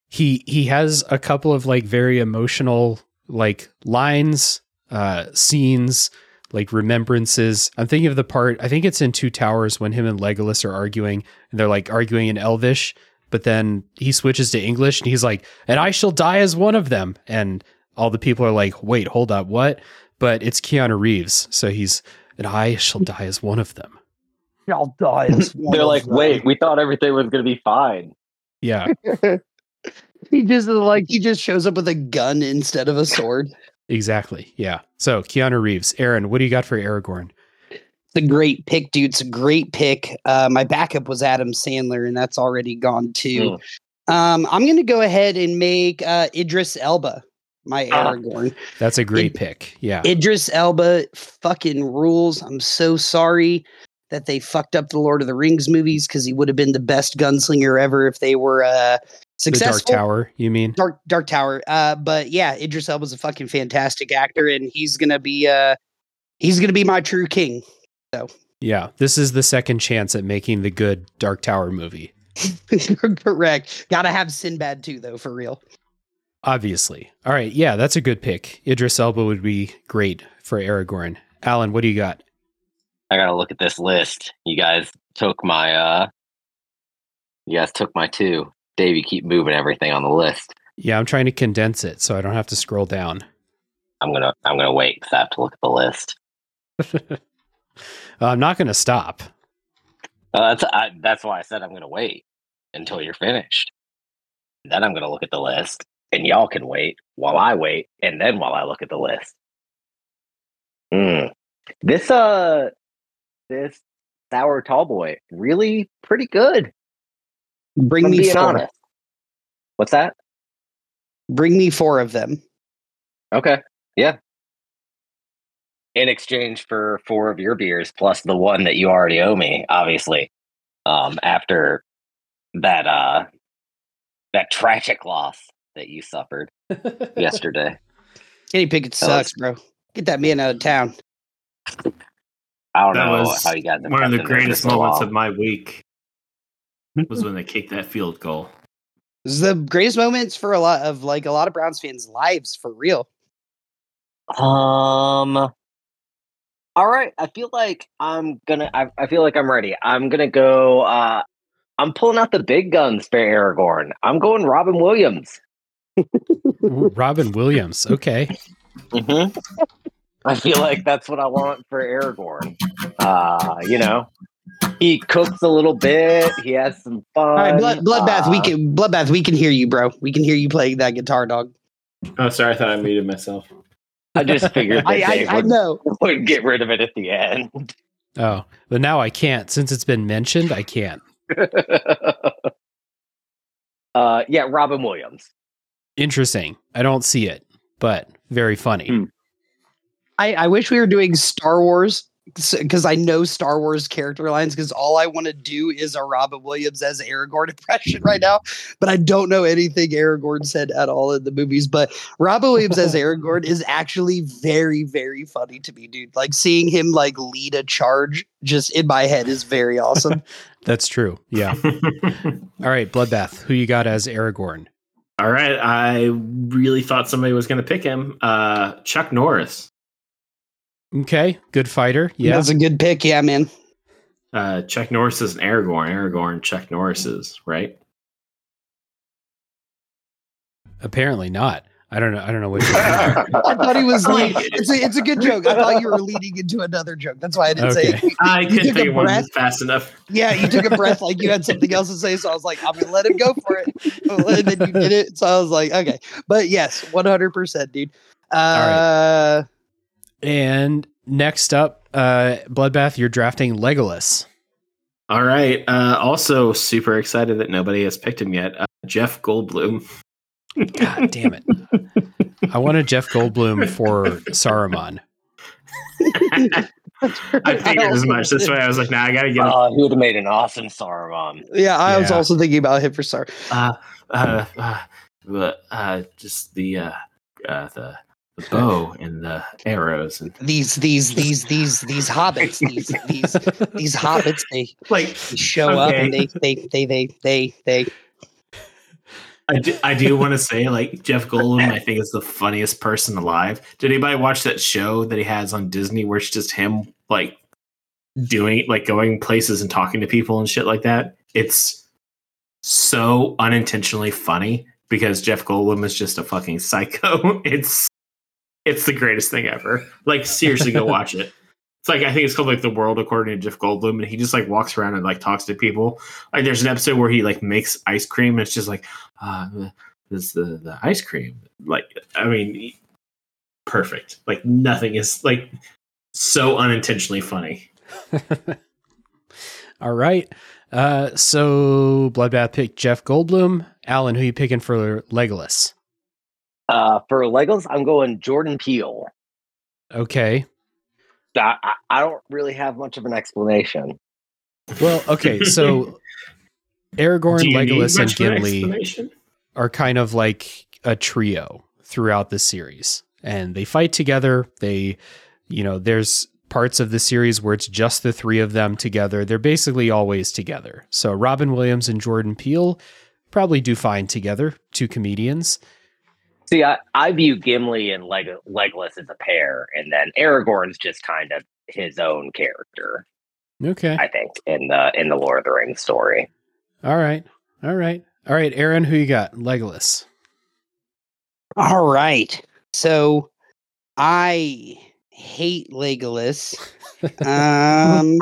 S1: he he has a couple of like very emotional like lines, uh, scenes, like remembrances. I'm thinking of the part. I think it's in Two Towers when him and Legolas are arguing, and they're like arguing in Elvish, but then he switches to English, and he's like, "And I shall die as one of them," and all the people are like, "Wait, hold up, what?" But it's Keanu Reeves, so he's, "And I shall die as one of them."
S3: I'll die. as one
S4: They're
S3: of
S4: like,
S3: them.
S4: wait, we thought everything was going to be fine.
S1: Yeah,
S3: he just like he just shows up with a gun instead of a sword.
S1: exactly. Yeah. So Keanu Reeves, Aaron, what do you got for Aragorn?
S3: It's a great pick, dude. It's a great pick. Uh, my backup was Adam Sandler, and that's already gone too. Um, I'm going to go ahead and make uh, Idris Elba my
S4: Ah.
S3: Aragorn.
S1: That's a great
S3: Id-
S1: pick. Yeah.
S3: Idris Elba fucking rules. I'm so sorry that they fucked up the Lord of the Rings movies because he would have been the best gunslinger ever if they were uh,
S1: the. Dark Tower, you mean?
S3: Dark Dark Tower. Uh, but yeah, Idris Elba's a fucking fantastic actor, and he's gonna be uh, he's gonna be my true king.
S1: So yeah. This is the second chance at making the good Dark Tower movie.
S3: Correct. Gotta have Sinbad too, though, for real.
S1: Obviously. All right. Yeah, that's a good pick. Idris Elba would be great for Aragorn. Alan, what do you got?
S4: I gotta look at this list. You guys took my uh you guys took my two. Dave, you keep moving everything on the list.
S1: Yeah, I'm trying to condense it so I don't have to scroll down.
S4: I'm gonna I'm gonna wait because I have to look at the list.
S1: I'm not going to stop.
S4: Uh, that's I, that's why I said I'm gonna wait until you're finished. Then I'm gonna look at the list, and y'all can wait while I wait, and then while I look at the list. Hmm. This uh, this sour tall boy really pretty good.
S3: Bring
S4: I'm
S3: me
S4: being
S3: four.
S4: honest. What's that?
S3: Bring me four of them.
S4: Okay. Yeah. In exchange for four of your beers plus the one that you already owe me, obviously. Um, after that uh that tragic loss that you suffered yesterday.
S3: Kenny Pickett
S4: That was-
S3: sucks, bro. Get that man out of town.
S4: I don't
S5: That
S4: know
S5: was
S4: how you got them
S5: One of the
S4: kept in there for
S5: greatest moments of my week was when they kicked that field goal.
S3: This is the greatest moments for a lot of like a lot of Browns fans' lives for real.
S4: Um. All right, I feel like I'm gonna. I, I feel like I'm ready. I'm gonna go. uh I'm pulling out the big guns for Aragorn. I'm going Robin Williams.
S1: Robin Williams. Okay.
S4: hmm I feel like that's what I want for Aragorn. Uh, you know, he cooks a little bit. He has some fun.
S3: All right, blood, bloodbath. we
S4: Uh,
S3: can bloodbath. We can hear you, bro. We can hear you playing that guitar, dog.
S5: Oh, sorry, I thought I muted myself.
S4: I just figured that
S3: I,
S4: Dave
S3: I, I
S4: would,
S3: know.
S4: would get rid of it at the end.
S1: Oh, but now I can't. Since it's been mentioned, I can't.
S4: uh, yeah, Robin Williams.
S1: Interesting. I don't see it, but very funny.
S4: Hmm.
S3: I, I wish we were doing Star Wars because I know Star Wars character lines. Because all I want to do is a Robin Williams as Aragorn impression right now, but I don't know anything Aragorn said at all in the movies. But Robin Williams as Aragorn is actually very, very funny to me, dude. Like seeing him like lead a charge just in my head is very awesome.
S1: That's true. Yeah. All right, Bloodbath. Who you got as Aragorn?
S5: All right, I really thought somebody was going to pick him. Uh, Chuck Norris.
S1: Okay, good fighter. Yeah.
S3: that's a good pick, yeah, man.
S5: Uh, Chuck Norris is an Aragorn. Aragorn, Chuck Norris is right.
S1: Apparently not. I don't know. I don't know what.
S3: I thought he was like,
S5: Like-
S3: it's a, it's a good joke. I thought you were leading into another joke. That's why I didn't say
S1: Okay.
S3: it.
S5: I couldn't
S3: took
S5: think
S3: a
S5: of one
S3: breath?
S5: fast enough.
S3: Yeah, you took a breath like you had something else to say. So I was like, I'm gonna let him go for it. And then you did it. So I was like, okay. But yes, 100%, dude. Uh,
S1: and next up, uh, Bloodbath. You're drafting Legolas.
S5: All right. Uh, also, super excited that nobody has picked him yet. Uh, Jeff Goldblum.
S1: God damn it! I wanted Jeff Goldblum for Saruman.
S5: I figured as much. That's why I was like, nah, I gotta get him.
S4: Uh, he would have made an awesome Saruman.
S3: yeah, I was also thinking about him for Star.
S5: Uh, uh, uh, but, uh, just the uh, uh, the the bow and the arrows and
S3: These, these, these, these, these hobbits, these, these, these hobbits, they,
S5: like
S3: they show up and they, they, they, they, they, they.
S5: I do, I do want to say like Jeff Goldblum I think is the funniest person alive. Did anybody watch that show that he has on Disney where it's just him like doing like going places and talking to people and shit like that? It's so unintentionally funny because Jeff Goldblum is just a fucking psycho. It's it's the greatest thing ever. Like seriously go watch it. It's like I think it's called like the world according to Jeff Goldblum, and he just like walks around and like talks to people. Like there's an episode where he like makes ice cream, and it's just like, uh, this the the ice cream. Like I mean, perfect. Like nothing is like so unintentionally funny.
S1: All right. Uh, so Bloodbath picked Jeff Goldblum. Alan, who you picking for Legolas?
S4: Uh, for Legos, I'm going Jordan Peele.
S1: Okay.
S4: I, I, I don't really have much of an explanation.
S1: Well, okay. So Aragorn,
S5: Do you
S1: Legolas, and
S5: much of
S1: Gimli are kind of like a trio throughout the series, and they fight together. They, you know, there's parts of the series where it's just the three of them together. They're basically always together. So Robin Williams and Jordan Peele probably do fine together, two comedians.
S4: See, I, I view Gimli and Leg- Legolas as a pair, and then Aragorn's just kind of his own character.
S1: Okay.
S4: I think in the in the Lord of the Rings story.
S1: All right. All right. All right, Aaron, who you got? Legolas.
S3: All right. So I hate Legolas. Um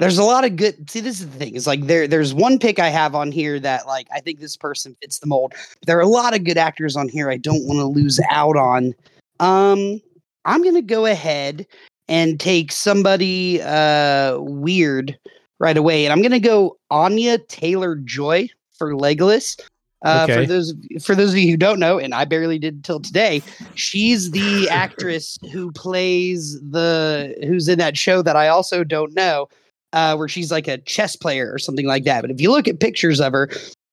S3: there's a lot of good see this is the thing. It's like there there's one pick I have on here that like I think this person fits the mold. There are a lot of good actors on here I don't want to lose out on. Um I'm going to go ahead and take somebody uh weird right away and I'm going to go Anya Taylor-Joy for Legolas. Uh,
S1: Okay.
S3: For those for those of you who don't know, and I barely did until today, she's the actress who plays the who's in that show that I also don't know, uh, where she's like a chess player or something like that. But if you look at pictures of her,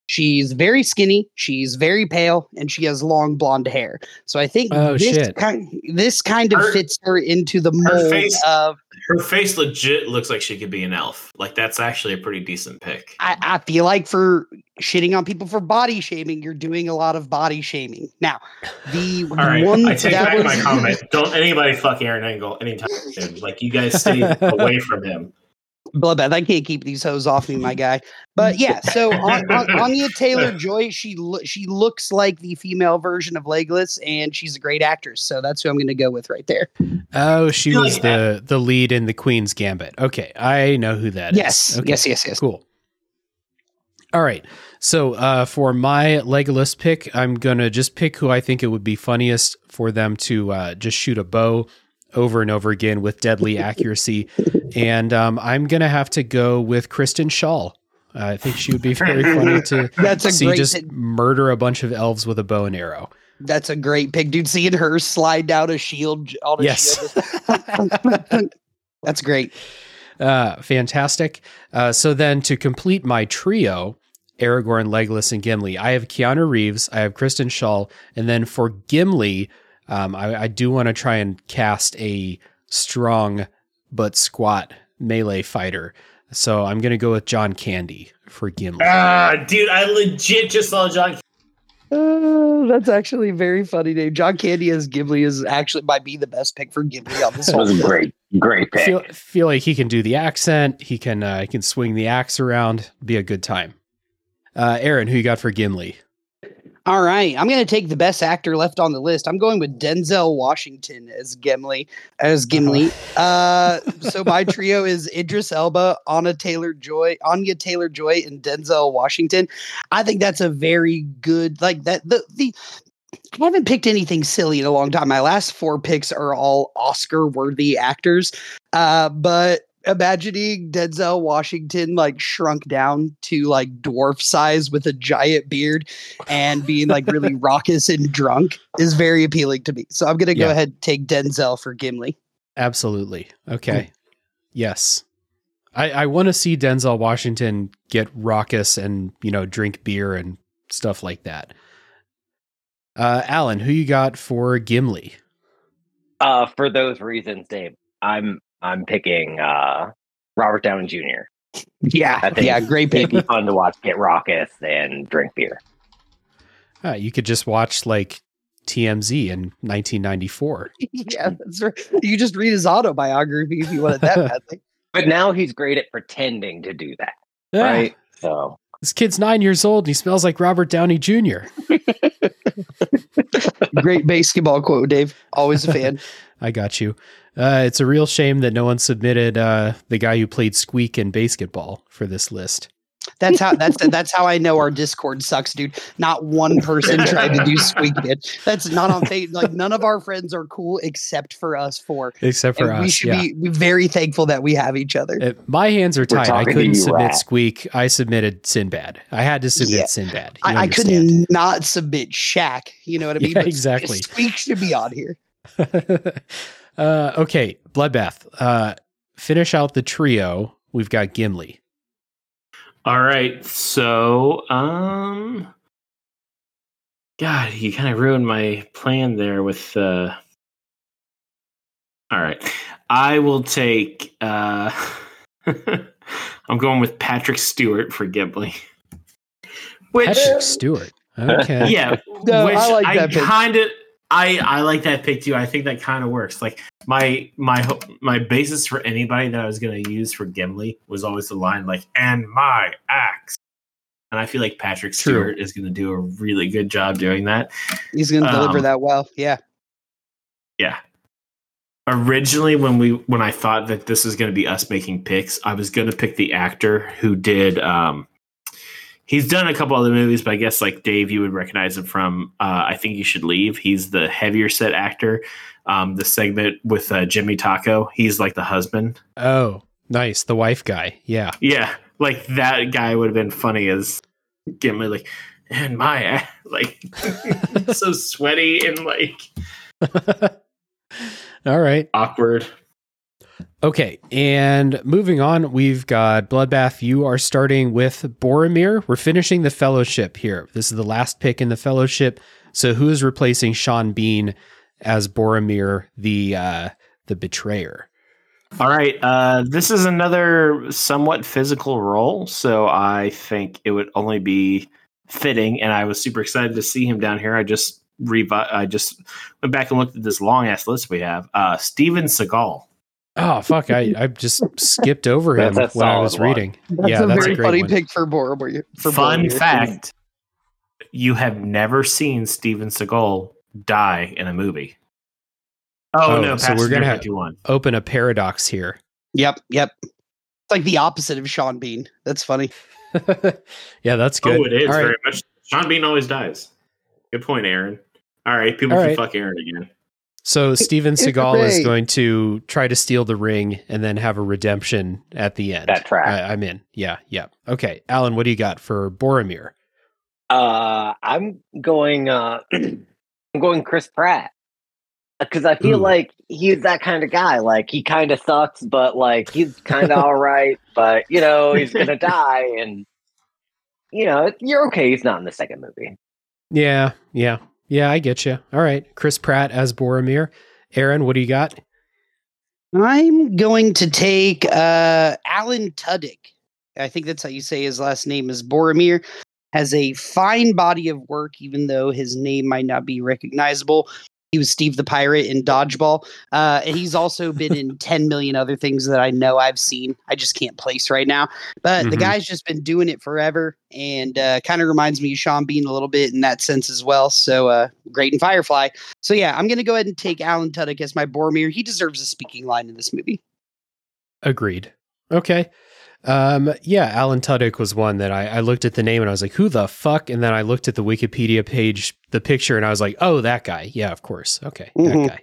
S3: she's very skinny, she's very pale, and she has long blonde hair. So I think
S1: Oh,
S3: this
S1: shit.
S3: kind this kind of
S5: Her-
S3: fits her into the mold
S5: face-
S3: of
S5: Her face legit looks like she could be an elf. Like that's actually a pretty decent pick.
S3: I, I feel like for shitting on people for body shaming, you're doing a lot of body shaming. Now, the
S5: All right,
S3: one
S5: I take
S3: that
S5: back
S3: was,
S5: my comment. Don't anybody fuck Aaron Engel anytime soon. Like you guys stay away from him.
S3: Bloodbath. I can't keep these hoes off me, my guy. But yeah, so on, on, Anya Taylor Joy, she lo- she looks like the female version of Legolas, and she's a great actress. So that's who I'm going to go with right there.
S1: Oh, she
S5: feel
S1: was
S5: like
S1: the the lead in the Queen's Gambit. Okay, I know who that is.
S3: yes,
S1: Okay,
S3: yes, yes, yes.
S1: Cool. All right. So uh, for my Legolas pick, I'm gonna just pick who I think it would be funniest for them to uh, just shoot a bow over and over again with deadly accuracy, and um, I'm gonna have to go with Kristen Schaal. I think she would be very funny to
S3: That's a
S1: see
S3: great.
S1: just
S3: pick.
S1: murder a bunch of elves with a bow and arrow.
S3: That's a great pick, dude. Seeing her slide down a shield. On a
S1: Yes.
S3: shield. that's great.
S1: Uh, fantastic. Uh, so then to complete my trio, Aragorn, Legolas, and Gimli, I have Keanu Reeves, I have Kristen Schaal, and then for Gimli, um, I, I do want to try and cast a strong but squat melee fighter. So I'm going to go with John Candy for Gimli.
S5: Ah, dude, I legit just saw John.
S3: Oh, that's actually very funny name. John Candy as Gimli is actually might be the best pick for Gimli on this
S4: That
S3: whole
S4: was a great, great pick.
S1: feel feel like he can do the accent. He can uh, he can swing the axe around. Be a good time. Uh, Aaron, who you got for Gimli?
S3: All right, I'm going to take the best actor left on the list. I'm going with Denzel Washington as Gimli. As Gimli. Uh, so my trio is Idris Elba, Anna Taylor Joy, Anya Taylor Joy, and Denzel Washington. I think that's a very good like that. The the I haven't picked anything silly in a long time. My last four picks are all Oscar worthy actors. Uh, but imagining Denzel Washington like shrunk down to like dwarf size with a giant beard and being like really raucous and drunk is very appealing to me. So I'm gonna go ahead and take Denzel for Gimli.
S1: Absolutely. Okay. Yes. I, I want to see Denzel Washington get raucous and, you know, drink beer and stuff like that. Uh, Alan, who you got for Gimli?
S4: Uh, for those reasons, Dave, I'm I'm picking uh, Robert Downey Jr.
S3: Yeah, yeah, great pick.
S4: It'd be fun to watch get raucous and drink beer.
S1: Uh, you could just watch like TMZ in 1994.
S3: yeah, that's right. You just read his autobiography if you want it that badly.
S4: But now he's great at pretending to do that,
S1: Yeah,
S4: right? So
S1: This kid's nine years old and he smells like Robert Downey Jr.
S3: Great basketball quote, Dave. Always a fan.
S1: I got you. Uh, it's a real shame that no one submitted uh, the guy who played Squeak in basketball for this list.
S3: That's how that's that's how I know our Discord sucks, dude. Not one person tried to do squeak it. That's not on face. Like none of our friends are cool except for us four.
S1: Except for
S3: And we should
S1: Yeah.
S3: be be very thankful that we have each other.
S1: Uh, my hands are tied. I couldn't
S4: you,
S1: submit
S4: Rat.
S1: Squeak. I submitted Sinbad. I had to submit
S3: Yeah.
S1: Sinbad.
S3: I, I couldn't not submit Shaq. You know what I mean?
S1: Yeah, exactly.
S3: Squeak should be on here.
S1: uh, okay, Bloodbath. Uh, finish out the trio. We've got Gimli.
S5: All right, so um, God, you kind of ruined my plan there with. uh All right, I will take. uh I'm going with Patrick Stewart for Gimli. Which
S1: Patrick Stewart. Okay.
S5: Yeah,
S3: No,
S5: which
S3: I like
S5: I
S3: that
S5: kind of I I like that pick too. I think that kind of works. Like my my my basis for anybody that I was going to use for Gimli was always the line like "and my axe," and I feel like Patrick
S1: True.
S5: Stewart is going to do a really good job doing that.
S3: He's going to deliver
S5: Um,
S3: that well. Yeah.
S5: Yeah. Originally, when we when I thought that this was going to be us making picks, I was going to pick the actor who did. um He's done a couple other movies, but I guess like Dave, you would recognize him from. Uh, I think you should leave. He's the heavier set actor. Um, the segment with uh, Jimmy Taco. He's like the husband.
S1: Oh, nice. The wife guy. Yeah.
S5: Yeah, like that guy would have been funny as Gimli. Like, and my like so sweaty and like
S1: All right.
S5: awkward.
S1: Okay, and moving on, we've got Bloodbath. You are starting with Boromir. We're finishing the Fellowship here. This is the last pick in the Fellowship. So, who is replacing Sean Bean as Boromir, the uh, the betrayer?
S5: All right. Uh, this is another somewhat physical role, so I think it would only be fitting. And I was super excited to see him down here. I just revi- I just went back and looked at this long ass list we have. Uh, Steven Seagal.
S1: Oh fuck! I, I just skipped over him
S4: That's a
S1: when I was
S4: one.
S1: reading.
S3: That's
S1: yeah,
S3: a
S1: that's
S3: very
S1: a great
S3: funny
S1: one.
S3: pick for Boromir. For
S5: Fun
S3: Boromir.
S5: fact: you have never seen Steven Seagal die in a movie. Oh,
S1: Oh,
S5: no!
S1: so we're gonna have-
S5: to
S1: Open a paradox here.
S3: Yep. Yep. It's like the opposite of Sean Bean. That's funny.
S1: yeah, that's good.
S5: Oh, it is
S1: All right.
S5: very much. Sean Bean always dies. Good point, Aaron. All right, people
S1: All
S5: can
S1: right.
S5: fuck Aaron again.
S1: So Steven Seagal is going to try to steal the ring and then have a redemption at the end.
S4: That track.
S1: I, I'm in. Yeah, yeah. Okay, Alan, what do you got for Boromir?
S4: Uh, I'm going. Uh, I'm going Chris Pratt because I feel
S1: Ooh.
S4: like he's that kind of guy. Like he kind of sucks, but like he's kind of all right. But you know he's gonna die, and you know you're okay. He's not in the second movie.
S1: Yeah, yeah, yeah. I get you. All right, Chris Pratt as Boromir. Aaron, what do you got?
S3: I'm going to take uh, Alan Tudyk. I think that's how you say his last name is Boromir. Has a fine body of work, even though his name might not be recognizable. He was Steve the Pirate in Dodgeball, uh, and he's also been in 10 million other things that I know I've seen. I just can't place right now. But the
S1: Mhm.
S3: guy's just been doing it forever, and uh, kind of reminds me of Sean Bean a little bit in that sense as well. So uh, great in Firefly. So yeah, I'm going to go ahead and take Alan Tudyk as my Boromir. He deserves a speaking line in this movie.
S1: Agreed. Okay. Um, yeah, Alan Tudyk was one that I, I looked at the name and I was like, who the fuck? And then I looked at the Wikipedia page, the picture, and I was like, oh, that guy. Yeah, of course. Okay,
S3: Mhm.
S1: that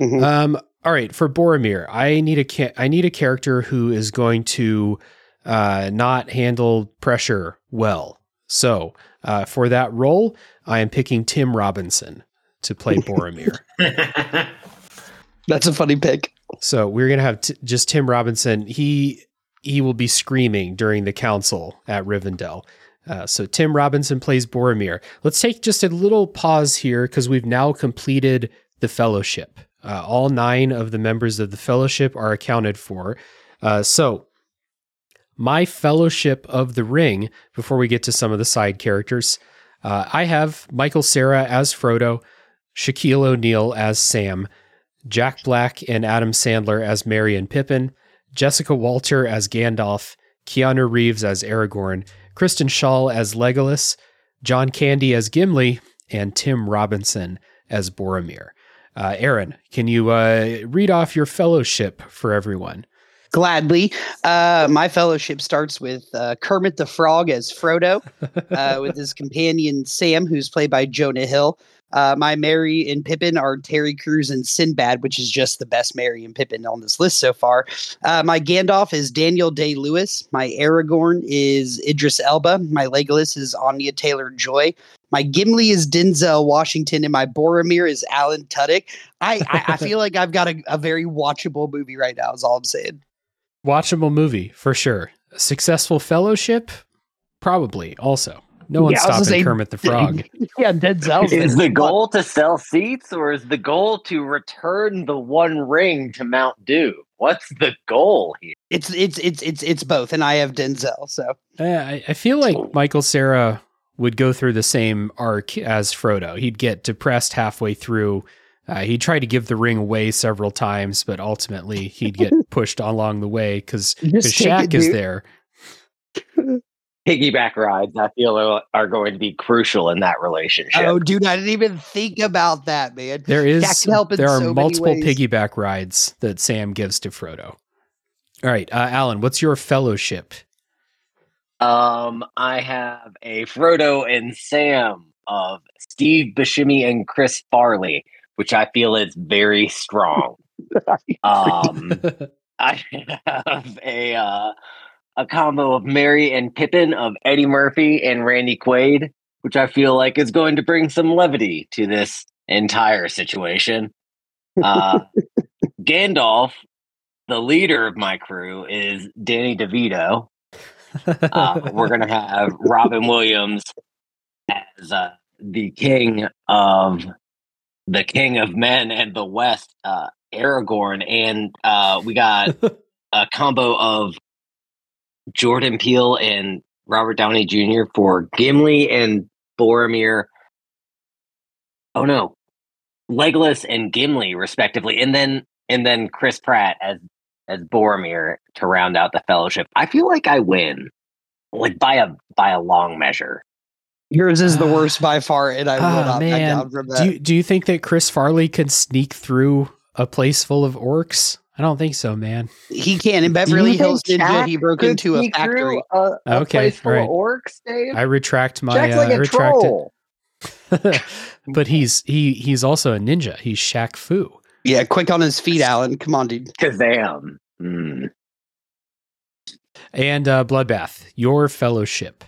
S1: guy. Um, all right, for Boromir, I need a ca- I need a character who is going to uh, not handle pressure well. So uh, for that role, I am picking Tim Robinson to play Boromir.
S3: That's a funny pick.
S1: So we're gonna have t- just Tim Robinson. He he will be screaming during the council at Rivendell. Uh, so Tim Robinson plays Boromir. Let's take just a little pause here because we've now completed the Fellowship. Uh, all nine of the members of the Fellowship are accounted for. Uh, so my Fellowship of the Ring. Before we get to some of the side characters, uh, I have Michael Cera as Frodo, Shaquille O'Neal as Sam. Jack Black and Adam Sandler as Merry and Pippin, Jessica Walter as Gandalf, Keanu Reeves as Aragorn, Kristen Schaal as Legolas, John Candy as Gimli, and Tim Robinson as Boromir. Uh, Aaron, can you uh, read off your fellowship for everyone?
S3: Gladly. Uh, my fellowship starts with uh, Kermit the Frog as Frodo, uh, with his companion Sam, who's played by Jonah Hill. Uh, my Merry and Pippin are Terry Crews and Sinbad, which is just the best Merry and Pippin on this list so far. Uh, my Gandalf is Daniel Day Lewis. My Aragorn is Idris Elba. My Legolas is Anya Taylor Joy. My Gimli is Denzel Washington, and my Boromir is Alan Tudyk. I, I, I feel like I've got a, a very watchable movie right now. Is all I'm saying.
S1: Watchable movie for sure. Successful fellowship, probably also. No one's
S3: Yeah, I was
S1: stopping
S3: say-
S1: Kermit the Frog.
S3: yeah, Denzel's
S4: Is the goal to sell seats, or is the goal to return the One Ring to Mount Dew? What's the goal here?
S3: It's it's it's it's it's both, and I have Denzel. So
S1: I, I feel like Michael Cera would go through the same arc as Frodo. He'd get depressed halfway through. Uh, he tried to give the ring away several times, but ultimately he'd get pushed along the way because
S3: Just take
S1: Shaq
S3: it,
S1: is there.
S4: Piggyback rides, I feel, are, are going to be crucial in that relationship.
S3: Oh, dude, I didn't even think about that, man.
S1: There is
S3: Shaq can help in
S1: there are
S3: so
S1: multiple piggyback rides that Sam gives to Frodo. All right, uh, Alan, what's your fellowship?
S4: Um, I have a Frodo and Sam of Steve Buscemi and Chris Farley, which I feel is very strong. um, I have a uh, a combo of Merry and Pippin of Eddie Murphy and Randy Quaid, which I feel like is going to bring some levity to this entire situation. Uh, Gandalf, the leader of my crew, is Danny DeVito. Uh, we're gonna have Robin Williams as uh, the king of the king of men and the West, uh, Aragorn, and uh, we got a combo of Jordan Peele and Robert Downey Jr. for Gimli and Boromir. Oh no, Legolas and Gimli, respectively, and then and then Chris Pratt as as Boromir to round out the Fellowship. I feel like I win, like by a by a long measure.
S3: Yours is the worst by far, and I will
S1: Ah,
S3: not back
S1: man.
S3: down from that.
S1: Do you, do you think that Chris Farley could sneak through a place full of orcs? I don't think so, man.
S3: he can in
S4: Do
S3: Beverly
S4: you
S3: Hills Ninja.
S4: Jack
S3: He broke into a factory.
S4: A, a
S1: Okay,
S4: place full of orcs, Dave.
S1: I retract my.
S4: Jack's
S1: Uh,
S4: like
S1: I
S4: a
S1: retract
S4: troll.
S1: but he's he he's also a ninja. He's Shaq Fu.
S3: Yeah, quick on his feet, Alan. Come on, dude.
S4: Kazam. Mm.
S1: And uh, Bloodbath, your fellowship.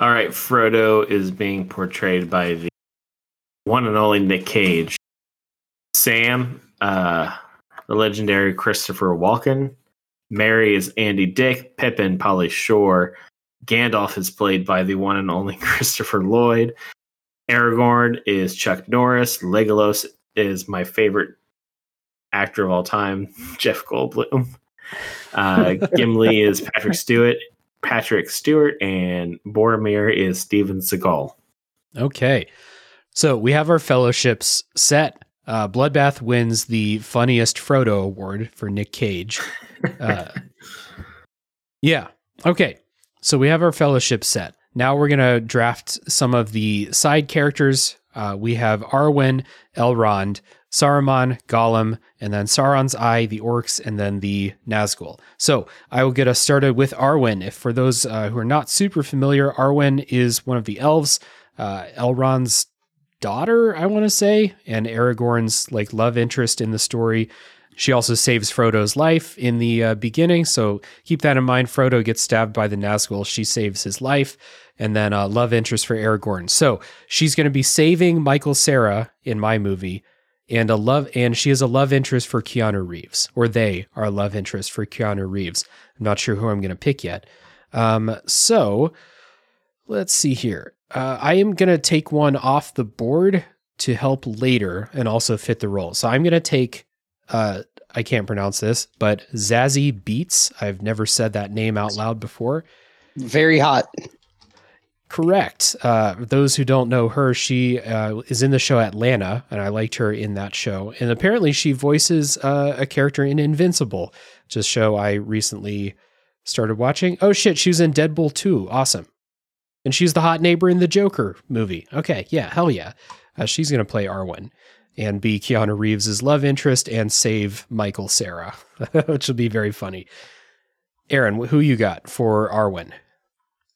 S5: All right, Frodo is being portrayed by the one and only Nick Cage. Sam, uh, the legendary Christopher Walken. Merry is Andy Dick. Pippin, Pauly Shore. Gandalf is played by the one and only Christopher Lloyd. Aragorn is Chuck Norris. Legolas is my favorite actor of all time, Jeff Goldblum. Uh, Gimli is Patrick Stewart. Patrick Stewart, and Boromir is Steven Seagal.
S1: Okay. So we have our fellowships set. Uh, Bloodbath wins the funniest Frodo award for Nick Cage. Uh, yeah. Okay. So we have our fellowship set. Now we're going to draft some of the side characters. Uh, we have Arwen, Elrond, Saruman, Gollum, and then Sauron's Eye, the orcs, and then the Nazgul. So I will get us started with Arwen. If for those uh, who are not super familiar, Arwen is one of the elves, uh, Elrond's daughter, I want to say, and Aragorn's like love interest in the story. She also saves Frodo's life in the uh, beginning, so keep that in mind. Frodo gets stabbed by the Nazgul. She saves his life, and then uh, love interest for Aragorn. So she's going to be saving Michael Cera in my movie, and a love, and she is a love interest for Keanu Reeves, or they are a love interest for Keanu Reeves. I'm not sure who I'm going to pick yet. Um, so let's see here. Uh, I am going to take one off the board to help later and also fit the role. So I'm going to take, uh, I can't pronounce this, but Zazie Beetz. I've never said that name out loud before.
S3: Very hot.
S1: Correct. Uh, those who don't know her, she uh, is in the show Atlanta, and I liked her in that show. And apparently, she voices uh, a character in Invincible, just show I recently started watching. Oh shit, she was in Deadpool 2. Awesome. And she's the hot neighbor in the Joker movie. Okay, yeah, hell yeah. Uh, she's going to play Arwen and be Keanu Reeves' love interest and save Michael Cera, which will be very funny. Aaron, who you got for Arwen?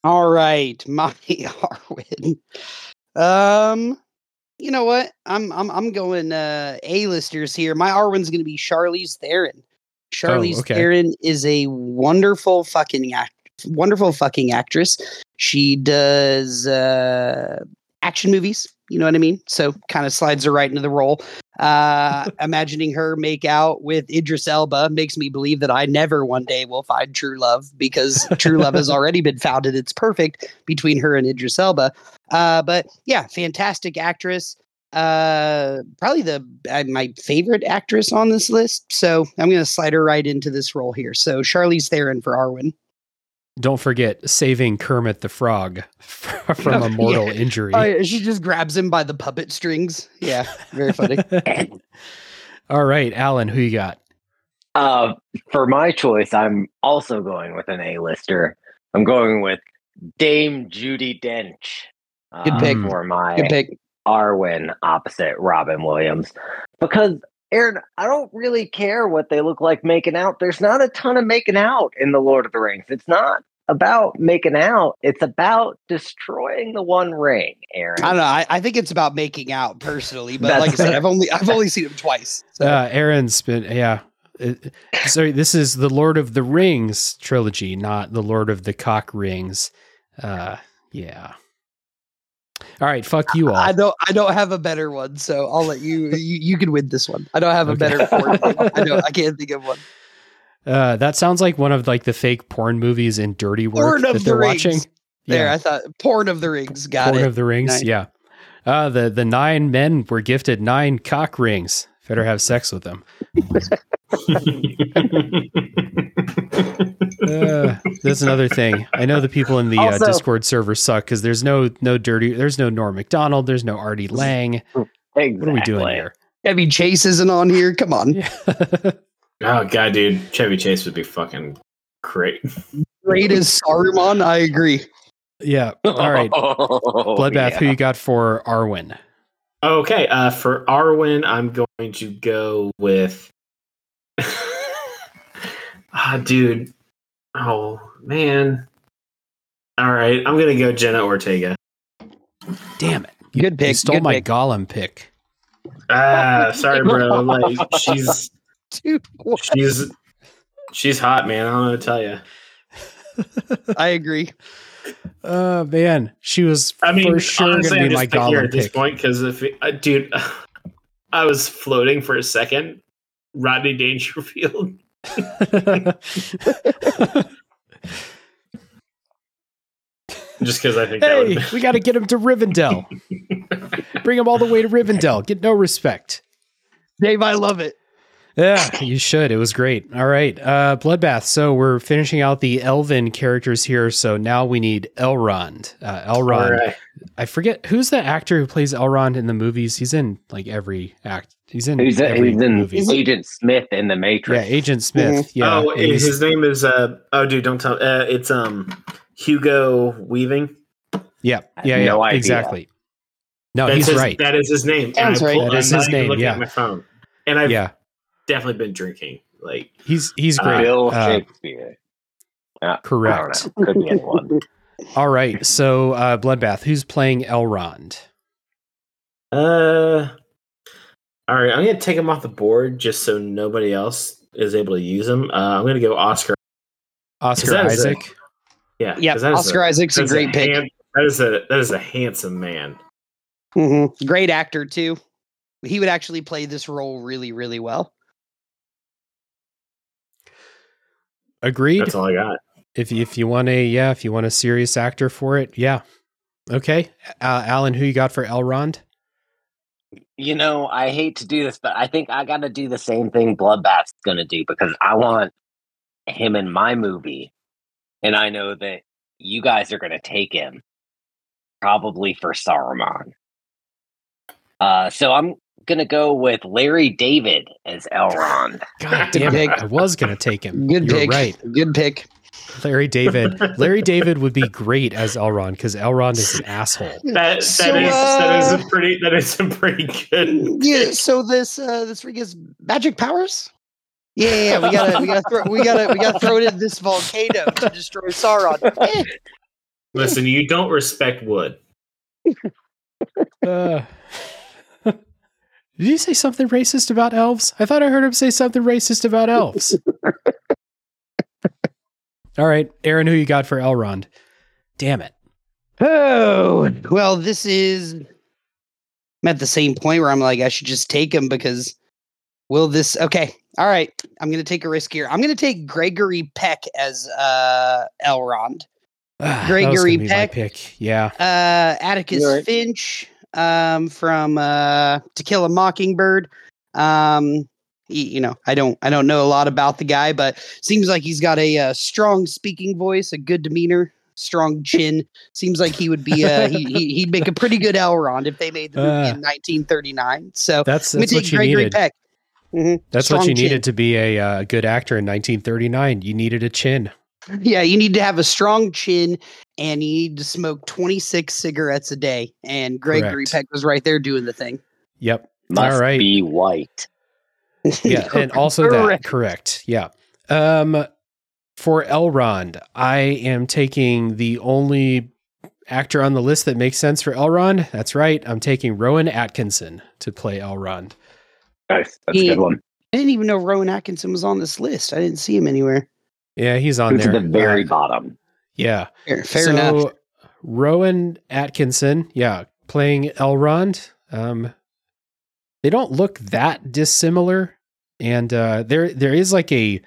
S3: All right, my Arwen. Um, you know what? I'm I'm I'm going uh A-listers here. My Arwen's going to be Charlize Theron. Charlize
S1: okay.
S3: Theron is a wonderful fucking act, wonderful fucking actress. She does uh action movies. You know what I mean? So kind of slides her right into the role. Uh, imagining her make out with Idris Elba makes me believe that I never one day will find true love because true love has already been found and it's perfect between her and Idris Elba. Uh, but yeah, fantastic actress. Uh, probably the uh, my favorite actress on this list. So I'm going to slide her right into this role here. So Charlize Theron for Arwen.
S1: Don't forget saving Kermit the Frog from a mortal
S3: Yeah.
S1: injury.
S3: Oh, yeah, she just grabs him by the puppet strings. Yeah, very funny.
S1: All right, Alan, who you got?
S4: Uh, for my choice, I'm also going with an A-lister. I'm going with Dame Judi Dench. Uh,
S3: Good
S1: pick.
S4: for my
S3: Good pick.
S4: Arwen opposite Robin Williams because Aaron, I don't really care what they look like making out. There's not a ton of making out in the Lord of the Rings. It's not about making out. It's about destroying the One Ring, Aaron.
S3: I don't know. I, I think it's about making out personally, but
S4: That's
S3: like I said. I've only I've only seen him twice. So.
S1: Uh, Aaron's been, yeah. Uh, sorry, this is the Lord of the Rings trilogy, not the Lord of the Cock Rings. Uh, yeah. All right, fuck you all.
S3: I don't I don't have a better one, so I'll let you you, you can win this one. I don't have a
S1: Okay.
S3: better porn. I don't I can't think of one.
S1: Uh, that sounds like one of like the fake porn movies in Dirty Work
S3: Porn of
S1: that they're
S3: Rings.
S1: watching.
S3: There,
S1: Yeah.
S3: I thought porn of the rings. Got it.
S1: Porn
S3: it.
S1: of the Rings.
S3: Nice.
S1: Yeah. Uh, the the nine men were gifted nine cock rings. Better have sex with them. Uh, that's another thing. I know the people in the uh, Discord server suck because there's no no dirty. There's no Norm Macdonald, There's no Artie Lange.
S4: exactly.
S1: What are we doing here?
S3: Chevy Chase isn't on here. Come on.
S1: Yeah.
S5: oh god, dude, Chevy Chase would be fucking great.
S3: Great as Saruman. I agree.
S1: yeah. All right.
S4: Oh,
S1: Bloodbath.
S4: yeah.
S1: Who you got for Arwen?
S5: Okay, uh, for Arwen, I'm going to go with. ah, dude. Oh man. All right, I'm gonna go Jenna Ortega.
S1: Damn it! You,
S3: Good
S1: you
S3: pick,
S1: stole
S3: good
S1: my
S3: pick.
S1: Gollum pick.
S5: Ah, sorry, bro. Like she's
S3: Dude, what?
S5: she's she's hot, man. I don't know to tell you.
S3: I agree.
S1: Oh man, she was
S5: I mean,
S1: for sure
S5: honestly,
S1: gonna
S5: I'm
S1: be my
S5: picking her
S1: Gollum
S5: at this point because if it, uh, dude, I was floating for a second. Rodney Dangerfield. Just because I think that
S1: hey,
S5: would
S1: we got to get him to Rivendell. Bring him all the way to Rivendell. Get no respect.
S3: Dave, I love it.
S1: Yeah, you should. It was great. All right. Uh Bloodbath. So we're finishing out the Elven characters here. So now we need Elrond. Uh Elrond.
S5: All right.
S1: I forget who's the actor who plays Elrond in the movies. He's in like every act. He's in
S4: He's,
S1: every
S4: he's in
S1: movie.
S4: Agent Smith in the Matrix.
S1: Yeah, Agent Smith. Yeah.
S5: oh,
S1: he's-
S5: his name is uh oh dude, don't tell uh, it's um Hugo Weaving.
S1: yeah, yeah, yeah,
S4: no idea.
S1: exactly. No,
S5: That's
S1: he's
S5: his,
S1: right.
S5: That is his name.
S3: Sounds
S5: I
S3: right.
S5: pulled-
S1: That is
S5: I'm
S1: his name, yeah.
S5: At my phone, and I've
S1: yeah,
S5: definitely been drinking. Like
S1: he's he's
S5: Uh,
S1: great.
S4: Bill
S1: Uh,
S4: Shakespeare. Uh,
S1: correct.
S4: I don't know. Could be anyone.
S1: All right. So uh Bloodbath, who's playing Elrond?
S5: Uh, all right. I'm gonna take him off the board just so nobody else is able to use him. Uh, I'm gonna go Oscar.
S1: Oscar
S5: that is a-
S1: Isaac.
S5: Yeah,
S3: Yeah,
S5: 'cause that is
S3: Oscar Isaac's a
S5: that's
S3: great pick.
S5: hand- that is a that is a handsome man.
S3: Mhm. Great actor too. He would actually play this role really, really well.
S1: Agreed.
S5: That's all I got.
S1: If if you want a yeah, if you want a serious actor for it, yeah. Okay. Uh, Alan, who you got for Elrond?
S4: You know, I hate to do this, but I think I got to do the same thing Bloodbath's going to do because I want him in my movie. And I know that you guys are going to take him probably for Saruman. Uh, so I'm going to go with Larry David as Elrond.
S1: God damn it. I was gonna take him.
S3: Good
S1: You're
S3: pick.
S1: right.
S3: Good pick.
S1: Larry David. Larry David would be great as Elrond because Elrond is an asshole.
S5: That that
S3: So,
S5: is that is
S3: uh,
S5: a pretty that is a pretty good.
S3: Yeah. So this uh this ring is magic powers. Yeah, yeah, yeah, we gotta, we gotta, throw, we gotta, we gotta throw it in this volcano to destroy Sauron.
S5: Listen, you don't respect wood.
S1: Uh, did you say something racist about elves? I thought I heard him say something racist about elves. All right, Aaron, who you got for Elrond? Damn it.
S3: Oh, well, this is. I'm at the same point where I'm like, I should just take him because will this. Okay. All right. I'm going to take a risk here. I'm going to take Gregory Peck as uh, Elrond.
S1: That was
S3: Gregory
S1: be my
S3: Peck.
S1: pick. Yeah.
S3: Uh, Atticus
S4: right.
S3: Finch um, from uh, To Kill a Mockingbird. Um, he, you know, I don't I don't know a lot about the guy, but seems like he's got a uh, strong speaking voice, a good demeanor, strong chin. seems like he would be uh, he, he he'd make a pretty good Elrond if they made the movie
S1: Uh,
S3: in 1939. So
S1: That's
S3: I'm gonna
S1: that's what you
S3: Gregory
S1: needed.
S3: Peck. Mhm.
S1: That's what you
S3: chin.
S1: needed to be a uh, good actor in 1939. You needed a chin.
S3: Yeah, you need to have a strong chin and you need to smoke 26 cigarettes a day. And Gregory
S1: Correct.
S3: Peck was right there doing the thing.
S1: Yep.
S4: Must
S1: All right.
S4: be white.
S1: Yeah, and also that
S3: Correct.
S1: correct. Yeah. Um for Elrond, I am taking the only actor on the list that makes sense for Elrond. That's right. I'm taking Rowan Atkinson to play Elrond.
S4: Nice. That's
S3: He-
S4: a good one.
S3: I didn't even know Rowan Atkinson was on this list. I didn't see him anywhere.
S1: Yeah, he's on
S4: To
S1: there.
S4: the very
S1: Uh,
S4: bottom.
S1: yeah.
S3: Fair, fair
S1: so,
S3: enough.
S1: Rowan Atkinson, yeah, playing Elrond. Um, they don't look that dissimilar, and uh, there there is like a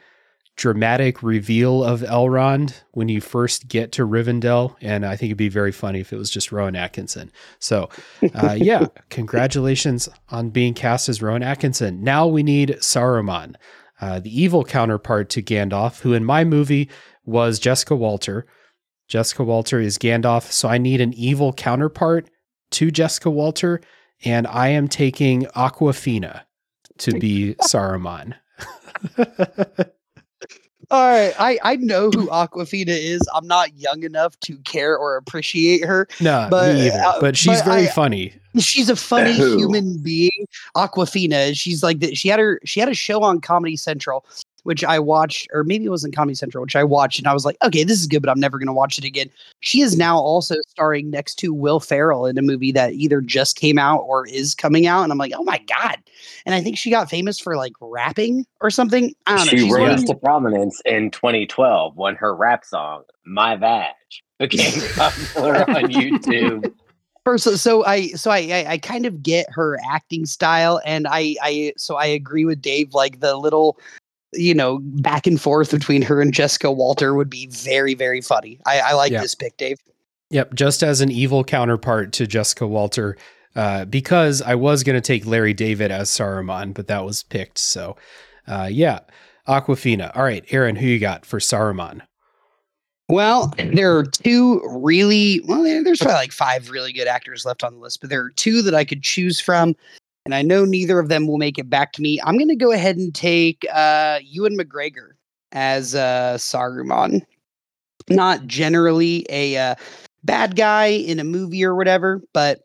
S1: dramatic reveal of Elrond when you first get to Rivendell, and I think it'd be very funny if it was just Rowan Atkinson. So, uh, yeah, congratulations on being cast as Rowan Atkinson. Now we need Saruman, uh, the evil counterpart to Gandalf, who in my movie was Jessica Walter. Jessica Walter is Gandalf, so I need an evil counterpart to Jessica Walter, and I am taking Awkwafina to be Saruman.
S3: All right, I, I know who Awkwafina is. I'm not young enough to care or appreciate her.
S1: no,
S3: But,
S1: me either.
S3: uh,
S1: but she's
S3: but
S1: very
S3: I-
S1: funny.
S3: She's a funny
S4: Who?
S3: human being. Awkwafina. She's like that. She had her. She had a show on Comedy Central, which I watched, or maybe it wasn't Comedy Central, which I watched, and I was like, okay, this is good, but I'm never going to watch it again. She is now also starring next to Will Ferrell in a movie that either just came out or is coming out, and I'm like, oh my god! And I think she got famous for like rapping or something. I don't know.
S4: She rose to prominence in 2012 when her rap song "My Vag" became popular on YouTube.
S3: First, so, so I so I, I I kind of get her acting style, and I I so I agree with Dave. Like the little, you know, back and forth between her and Jessica Walter would be very very funny. I, I like
S1: Yeah.
S3: this pick, Dave.
S1: Yep, just as an evil counterpart to Jessica Walter, uh, because I was going to take Larry David as Saruman, but that was picked. So, uh, yeah, Awkwafina. All right, Aaron, who you got for Saruman?
S3: Well, there are two really well. There's probably like five really good actors left on the list, but there are two that I could choose from, and I know neither of them will make it back to me. I'm going to go ahead and take uh, Ewan McGregor as uh, Saruman. Not generally a uh, bad guy in a movie or whatever, but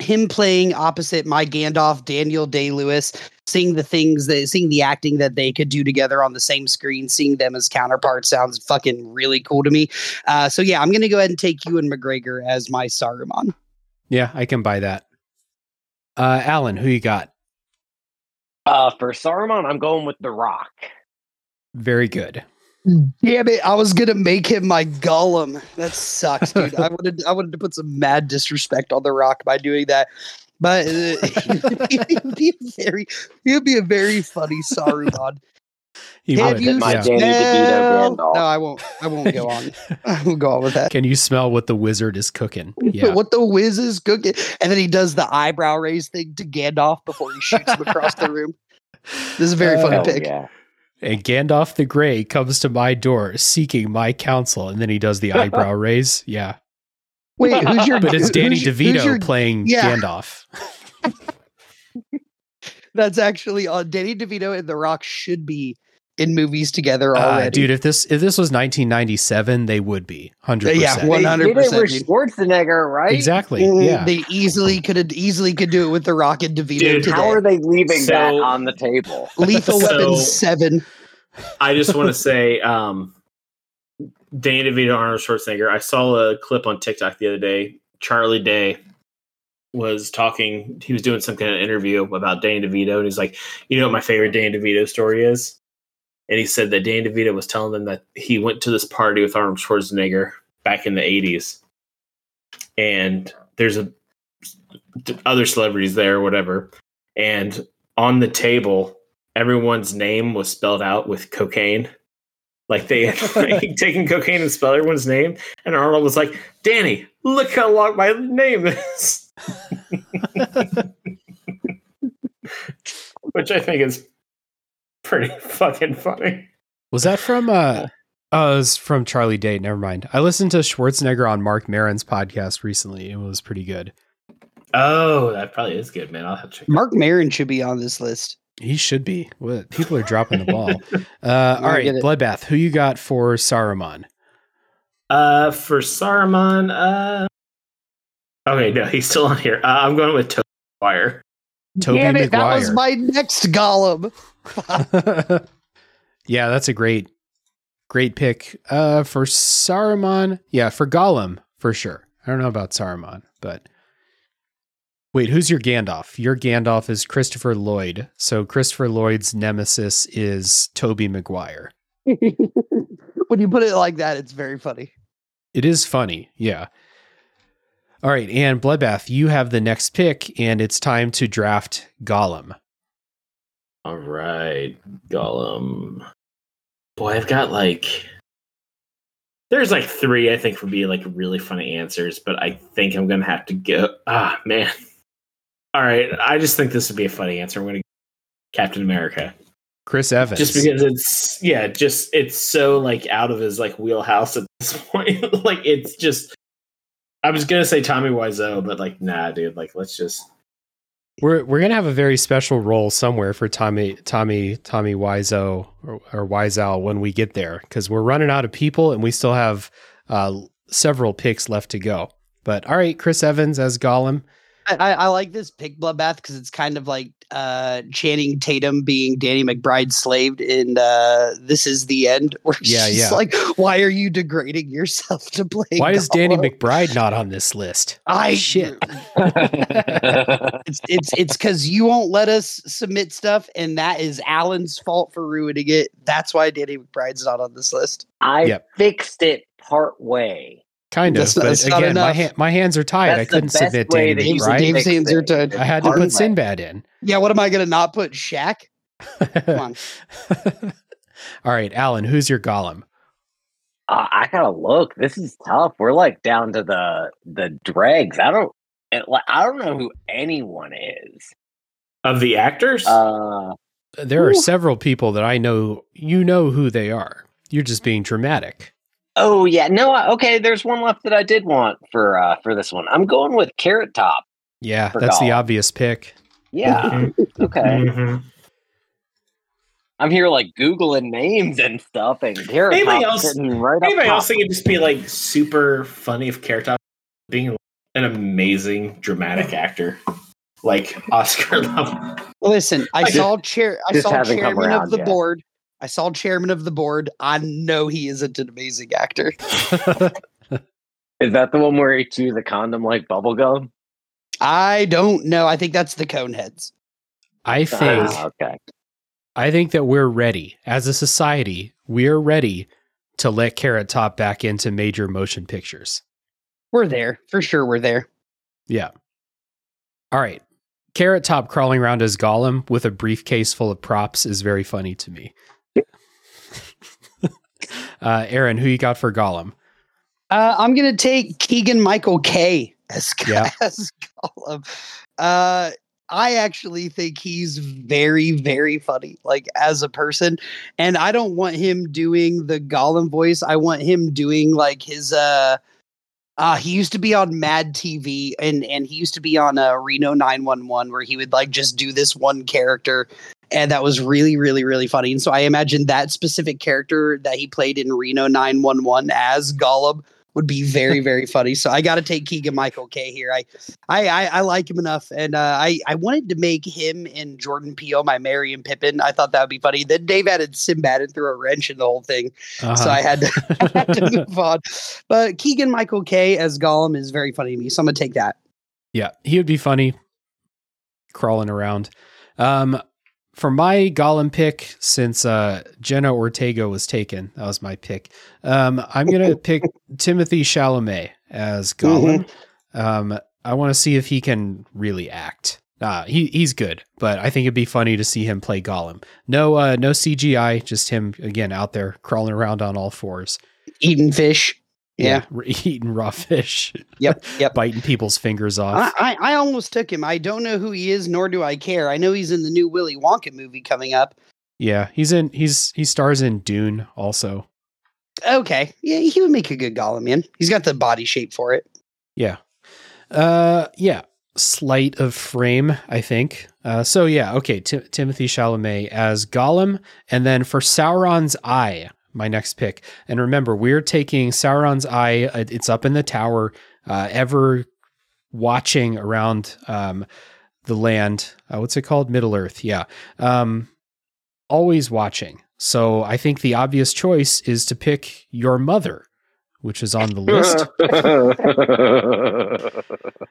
S3: him playing opposite my Gandalf, Daniel Day Lewis, seeing the things that seeing the acting that they could do together on the same screen, seeing them as counterparts sounds fucking really cool to me. Uh, so yeah, I'm gonna go ahead and take Ewan McGregor as my Saruman.
S1: Yeah, I can buy that. Uh, Alan, who you got?
S4: Uh, for Saruman, I'm going with The Rock.
S1: Very good.
S3: Damn it! I was gonna make him my Gollum. That sucks, dude. I wanted I wanted to put some mad disrespect on the Rock by doing that, but uh, he'd be a very he'd be a very funny Saruman.
S1: He
S3: Have
S1: would,
S3: you
S4: my
S1: yeah.
S4: Danny DeVito Gandalf.
S3: No, I won't. I won't go on. I won't go on with that.
S1: Can you smell what the wizard is cooking? Yeah.
S3: What the whiz is cooking? And then he does the eyebrow raise thing to Gandalf before he shoots him across the room. This is a very
S1: Uh,
S3: funny
S4: Hell
S3: pick.
S4: yeah.
S1: And Gandalf the Grey comes to my door seeking my counsel, and then he does the eyebrow raise. Yeah.
S3: Wait, who's your?
S1: But it's Danny
S3: who's your- who's
S1: DeVito
S3: your-
S1: playing
S3: Yeah.
S1: Gandalf.
S3: That's actually on. Danny DeVito and The Rock should be in movies together
S1: Uh,
S3: already.
S1: dude, if this if this was 1997, they would be 100%.
S3: Yeah, 100%,
S4: did it with. Schwarzenegger, right?
S1: Exactly.
S3: Mm,
S1: Yeah.
S3: They easily could have easily could do it with The Rock and DeVito
S5: Dude,
S3: today.
S4: How are they leaving
S5: So-
S4: that on the table?
S3: Lethal
S5: So-
S3: Weapon Seven.
S5: I just want to say, um, Danny DeVito, Arnold Schwarzenegger. I saw a clip on TikTok the other day. Charlie Day was talking. He was doing some kind of interview about Danny DeVito, and he's like, "You know what my favorite Danny DeVito story is?" And he said that Danny DeVito was telling them that he went to this party with Arnold Schwarzenegger back in the '80s, and there's a other celebrities there, or whatever, and on the table everyone's name was spelled out with cocaine. Like they had like, taken cocaine and spelled everyone's name. And Arnold was like, Danny, look how long my name is. Which I think is pretty fucking funny.
S1: Was that from uh oh, it was from Charlie Day. Never mind. I listened to Schwarzenegger on Marc Maron's podcast recently. It was pretty good.
S5: Oh, that probably is good, man. I'll have to check.
S3: Marc Maron should be on this list.
S1: He should be. What people are dropping the ball. Uh all
S3: I
S1: right,
S3: get it.
S1: Bloodbath, who you got for Saruman?
S5: Uh, for Saruman, uh, okay, no, he's still on here. Uh, I'm going with Tobey Maguire.
S1: Tobey
S3: Damn it, that was my next Gollum.
S1: yeah, that's a great great pick. Uh for Saruman, yeah, for Gollum, for sure. I don't know about Saruman, but Wait, who's your Gandalf? Your Gandalf is Christopher Lloyd. So Christopher Lloyd's nemesis is Tobey Maguire.
S3: when you put it like that, it's very funny.
S1: It is funny, yeah. All right, and Bloodbath, you have the next pick, and it's time to draft Gollum.
S5: All right, Gollum. Boy, I've got like. There's like three I think would be like really funny answers, but I think I'm gonna have to go. Ah, man. All right, I just think this would be a funny answer. I'm gonna go Captain America,
S1: Chris Evans.
S5: just because it's yeah, just it's so like out of his like wheelhouse at this point. like it's just. I was gonna say Tommy Wiseau, but like nah, dude. Like let's just.
S1: We're we're gonna have a very special role somewhere for Tommy Tommy Tommy Wiseau or, or Wiseau when we get there because we're running out of people and we still have uh, several picks left to go. But all right, Chris Evans as Gollum.
S3: I, I I like this pick bloodbath because it's kind of like uh, Channing Tatum being Danny McBride slaved in uh, This Is the End. Where
S1: Yeah,
S3: she's
S1: yeah.
S3: like, why are you degrading yourself to play?
S1: Why is Danny McBride not on this list?
S3: I
S1: Shit.
S3: It's it's it's because you won't let us submit stuff, and that is Alan's fault for ruining it. That's why Danny McBride's not on this list.
S4: I
S1: Yep.
S4: fixed it part way.
S1: Kind of,
S3: That's not-
S1: but
S3: that's
S1: again, my ha- my hands are tied.
S4: That's
S1: I couldn't submit
S4: way
S1: Danny
S4: that you
S3: Dave's-
S1: McBride.
S3: Dave's
S4: fix
S3: hands are tied.
S1: I had to put
S4: way.
S1: Sinbad in.
S3: Yeah, what am I gonna not put Shaq? Come on.
S1: All right, Alan, who's your Gollum?
S4: Uh, I gotta look. This is tough. We're like down to the the dregs. I don't. it- like, I don't know who anyone is.
S5: Of the actors,
S4: Uh,
S1: There are several people that I know. You know who they are. You're just being dramatic.
S4: Oh yeah, no. I, okay, there's one left that I did want for uh for this one. I'm going with Carrot Top.
S1: Yeah,
S4: For
S1: that's the obvious pick.
S4: Yeah. okay.
S5: Mhm.
S4: I'm here like googling names and stuff, and Carrot
S5: Anybody
S4: Top's
S5: else-
S4: right up
S5: Anybody
S4: top.
S5: else think it'd just be like super funny if Carrot Top being an amazing dramatic actor, like Oscar level?
S3: Listen, I
S5: Just-
S3: saw chair. I saw chairman of the
S4: yet.
S3: board. I saw chairman of the board. I know he isn't an amazing actor.
S4: Is that the one where he chews a condom like bubblegum?
S3: I don't know. I think that's the Coneheads.
S1: I think
S4: Ah, okay.
S1: I think that we're ready as a society. We're ready to let Carrot Top back into major motion pictures.
S3: We're there for sure. We're there.
S1: Yeah. All right. Carrot Top crawling around as Gollum with a briefcase full of props is very funny to me. uh, Aaron, who you got for Gollum?
S3: Uh, I'm gonna take Keegan-Michael Key as,
S1: Yeah.
S3: as Gollum. Uh, I actually think he's very, very funny, like as a person. And I don't want him doing the Gollum voice. I want him doing like his uh uh he used to be on Mad TV and and he used to be on uh, Reno 911 where he would like just do this one character and that was really really really funny. And so I imagine that specific character that he played in Reno 911 as Gollum would be very very funny. So I got to take Keegan-Michael Key here. I I I, I like him enough, and uh, I I wanted to make him and Jordan Peele my Merry and Pippin. I thought that would be funny. Then Dave added Sinbad and threw a wrench in the whole thing,
S1: Uh-huh.
S3: so I had to I had to move on. But Keegan-Michael Key as Gollum is very funny to me, so I'm gonna take that.
S1: Yeah, he would be funny crawling around. Um, for my Gollum pick, since uh, Jenna Ortega was taken, that was my pick. Um, I'm gonna pick Timothée Chalamet as Gollum. Um, I want to see if he can really act. Uh, he he's good, but I think it'd be funny to see him play Gollum. No, uh, no CGI, just him again out there crawling around on all fours.
S3: Eating fish. Yeah.
S1: r- eating raw fish,
S3: Yep. Yep.
S1: biting people's fingers off.
S3: I, I I almost took him. I don't know who he is, nor do I care. I know he's in the new Willy Wonka movie coming up.
S1: Yeah, he's in. He's he stars in Dune also.
S3: Okay, yeah, he would make a good Gollum, man. He's got the body shape for it.
S1: Yeah. Uh, yeah. Slight of frame, I think. Uh, so yeah, okay. Ti- Timothée Chalamet as Gollum, and then for Sauron's eye, my next pick. And remember, we're taking Sauron's eye. uh, It's up in the tower, uh, ever watching around um, the land. Uh, what's it called? Middle Earth. Yeah. Um, always watching. So I think the obvious choice is to pick your mother, which is on the list.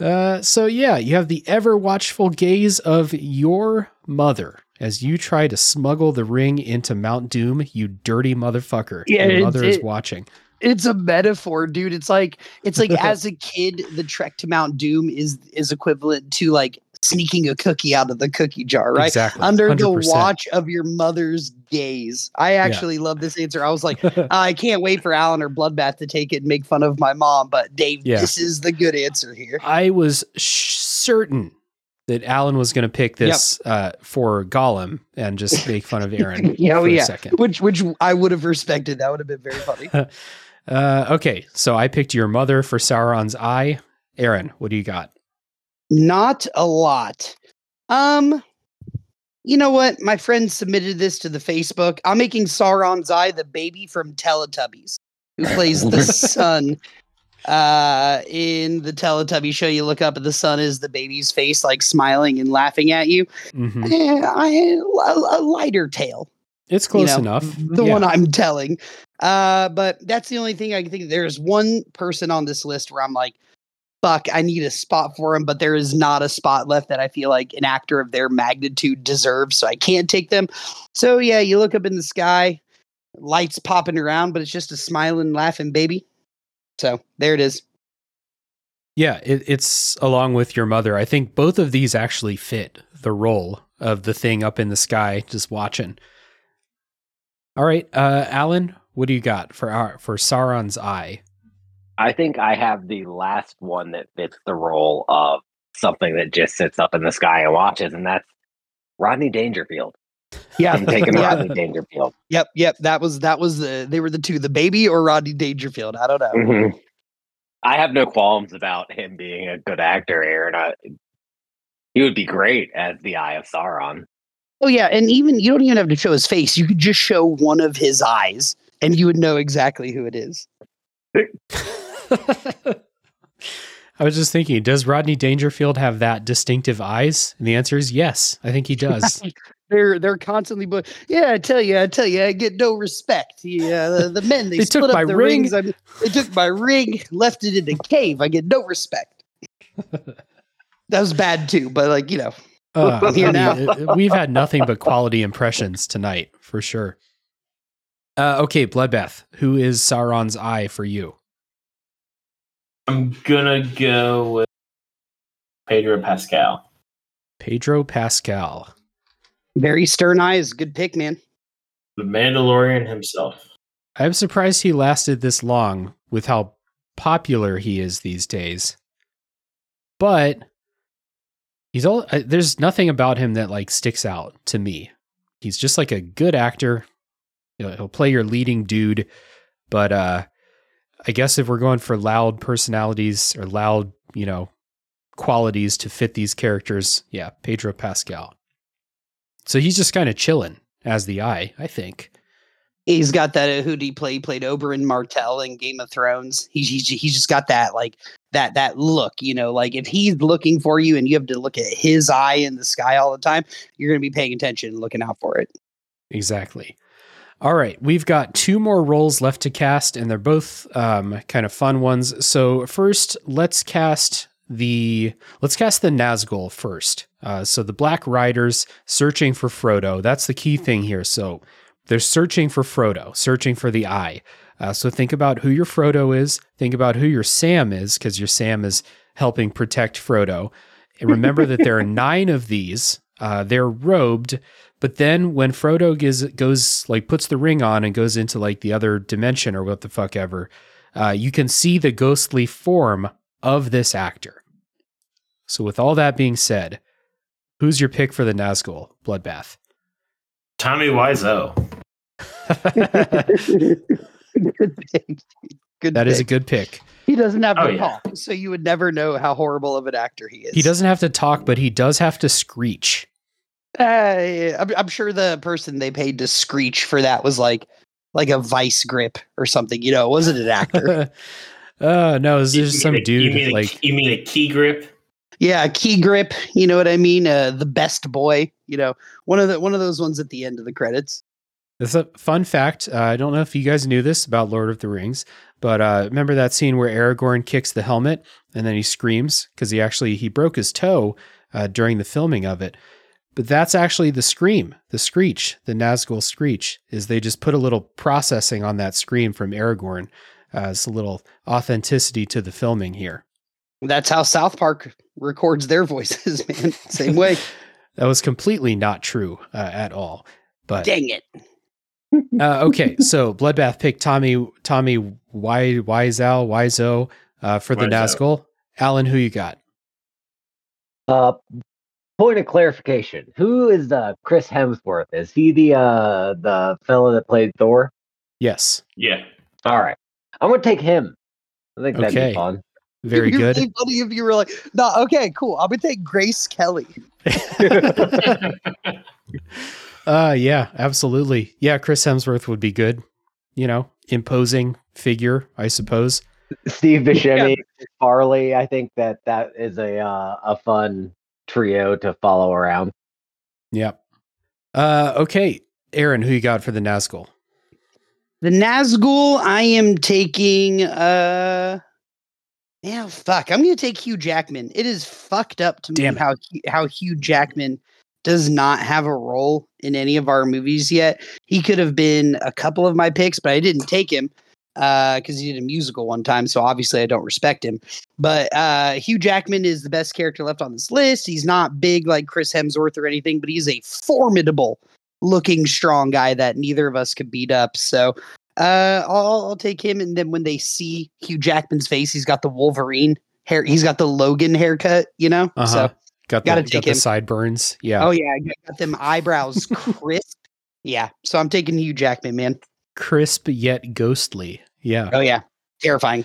S1: Uh, so yeah, you have the ever watchful gaze of your mother as you try to smuggle the ring into Mount Doom. You dirty motherfucker!
S3: Yeah,
S1: your mother is watching.
S3: It's a metaphor, dude. It's like it's like as a kid, the trek to Mount Doom is is equivalent to like sneaking a cookie out of the cookie jar, right?
S1: Exactly.
S3: Under the
S1: 100%.
S3: watch of your mother's gaze. I actually love this answer. I was like, I can't wait for Alan or Bloodbath to take it and make fun of my mom, but Dave,
S1: Yeah.
S3: this is the good answer here.
S1: I was sh- certain that Alan was going to pick this uh, for Gollum and just make fun of Aaron
S3: oh,
S1: for
S3: yeah.
S1: a second.
S3: Which which I would have respected. That would have been very funny.
S1: Uh, okay, so I picked your mother for Sauron's eye. Aaron, what do you got?
S3: Not a lot. Um, you know what? My friend submitted this to the Facebook. I'm making Sauron's Eye the baby from Teletubbies, who plays the son. Uh, in the Teletubby show, you look up and the sun is the baby's face, like smiling and laughing at you.
S1: hmm
S3: Eh, I, a, a lighter tale
S1: It's close
S3: know,
S1: enough.
S3: the
S1: Yeah.
S3: one I'm telling. Uh, but that's the only thing I can think. There's one person on this list where I'm like, fuck, I need a spot for him, but there is not a spot left that I feel like an actor of their magnitude deserves, so I can't take them. So yeah, you look up in the sky, lights popping around, but it's just a smiling, laughing baby. So there it is.
S1: Yeah, it, it's along with your mother. I think both of these actually fit the role of the thing up in the sky just watching. All right, uh, Alan, what do you got for our for Sauron's eye?
S4: I think I have the last one that fits the role of something that just sits up in the sky and watches, and that's Rodney Dangerfield.
S3: Yeah,
S4: I'm taking
S3: Yeah.
S4: Rodney Dangerfield.
S3: Yep, yep. That was that was the they were the two, the baby or Rodney Dangerfield. I don't know.
S4: Mhm. I have no qualms about him being a good actor, Aaron. I, he would be great as the Eye of Sauron.
S3: Oh yeah, and even you don't even have to show his face. You could just show one of his eyes, and you would know exactly who it is.
S1: I was just thinking, does Rodney Dangerfield have that distinctive eyes? And the answer is yes. I think he does.
S3: They're they're constantly, but yeah, I tell you, I tell you, I get no respect. Yeah, the, the men they,
S1: They took
S3: split up
S1: my
S3: the
S1: ring.
S3: rings. I mean, they took my ring, left it in the cave. I get no respect. that was bad too, but like you know,
S1: Uh,
S3: I'm here
S1: mean,
S3: now.
S1: uh, We've had nothing but quality impressions tonight, for sure. Uh, okay, Bloodbath, who is Sauron's eye for you?
S5: I'm gonna go with Pedro Pascal.
S1: Pedro Pascal.
S3: Very stern eyes. Good pick, man.
S5: The Mandalorian himself.
S1: I'm surprised he lasted this long with how popular he is these days. But he's all uh, there's nothing about him that like sticks out to me. He's just like a good actor. You know, he'll play your leading dude, but uh I guess if we're going for loud personalities or loud, you know, qualities to fit these characters, yeah, Pedro Pascal. So he's just kind of chilling as the eye, I think.
S3: He's got that uh, who did he play? He played Oberyn Martell in Game of Thrones. He's he's he's just got that like that that look, you know, like if he's looking for you and you have to look at his eye in the sky all the time, you're gonna be paying attention and looking out for it.
S1: Exactly. All right, we've got two more roles left to cast, and they're both um, kind of fun ones. So first, let's cast the let's cast the Nazgul first. Uh, so the Black Riders searching for Frodo. That's the key thing here. So they're searching for Frodo, searching for the Eye. Uh, so think about who your Frodo is. Think about who your Sam is, because your Sam is helping protect Frodo. And remember that there are nine of these. Uh, they're robed, but then when Frodo gives, goes like puts the ring on and goes into like the other dimension or what the fuck ever, uh, you can see the ghostly form of this actor. So with all that being said, who's your pick for the Nazgul bloodbath?
S5: Tommy Wiseau.
S3: good pick. Good
S1: That is a good pick.
S3: He doesn't have
S5: Oh,
S3: to
S5: yeah.
S3: talk, so you would never know how horrible of an actor he is.
S1: He doesn't have to talk, but he does have to screech.
S3: Uh, I'm, I'm sure the person they paid to screech for that was like, like a vice grip or something. You know, it wasn't an actor.
S1: uh no, it's
S5: You
S1: just some
S5: a- you
S1: dude
S5: mean a-
S1: like
S5: you mean a key grip?
S3: Yeah, key grip. You know what I mean? Uh, the best boy. You know, one of the one of those ones at the end of the credits.
S1: It's a fun fact. Uh, I don't know if you guys knew this about Lord of the Rings, but uh, remember that scene where Aragorn kicks the helmet and then he screams because he actually he broke his toe uh, during the filming of it. But that's actually the scream, the screech, the Nazgul screech. Is they just put a little processing on that scream from Aragorn. Uh, it's a little authenticity to the filming here.
S3: That's how South Park records their voices, man. Same way.
S1: That was completely not true uh, at all. But
S3: Dang it.
S1: Uh, okay, so Bloodbath picked Tommy Tommy Wy Wiseau Wiseau uh, for the
S5: Wiseau.
S1: Nazgul. Alan, who you got?
S4: Uh, point of clarification: Who is uh, Chris Hemsworth? Is he the uh, the fellow that played Thor?
S1: Yes,
S5: Yeah.
S4: All right, I'm gonna take him. I think that'd
S1: Okay.
S4: be fun.
S1: Very
S3: It'd be
S1: good.
S3: really funny if you were like, no, okay, cool. I'm gonna take Grace Kelly.
S1: Uh, yeah, absolutely. Yeah, Chris Hemsworth would be good. You know, imposing figure, I suppose.
S4: Steve Buscemi, Farley. I think that that is a uh, a fun trio to follow around.
S1: Yep. Uh, okay, Aaron, who you got for the Nazgul?
S3: The Nazgul, I am taking uh yeah, fuck. I'm gonna take Hugh Jackman. It is fucked up to
S1: Damn
S3: me
S1: it.
S3: how how Hugh Jackman does not have a role in any of our movies yet. He could have been a couple of my picks, but I didn't take him because he did a musical one time. So obviously I don't respect him. But uh, Hugh Jackman is the best character left on this list. He's not big like Chris Hemsworth or anything, but he's a formidable looking strong guy that neither of us could beat up. So uh, I'll, I'll take him. And then when they see Hugh Jackman's face, he's got the Wolverine hair. He's got the Logan haircut, you know?
S1: Uh-huh.
S3: So,
S1: Got the, got the sideburns. Yeah,
S3: oh, yeah. Got them eyebrows crisp. Yeah. So I'm taking Hugh Jackman, man.
S1: crisp yet ghostly. Yeah.
S3: Oh, yeah. Terrifying.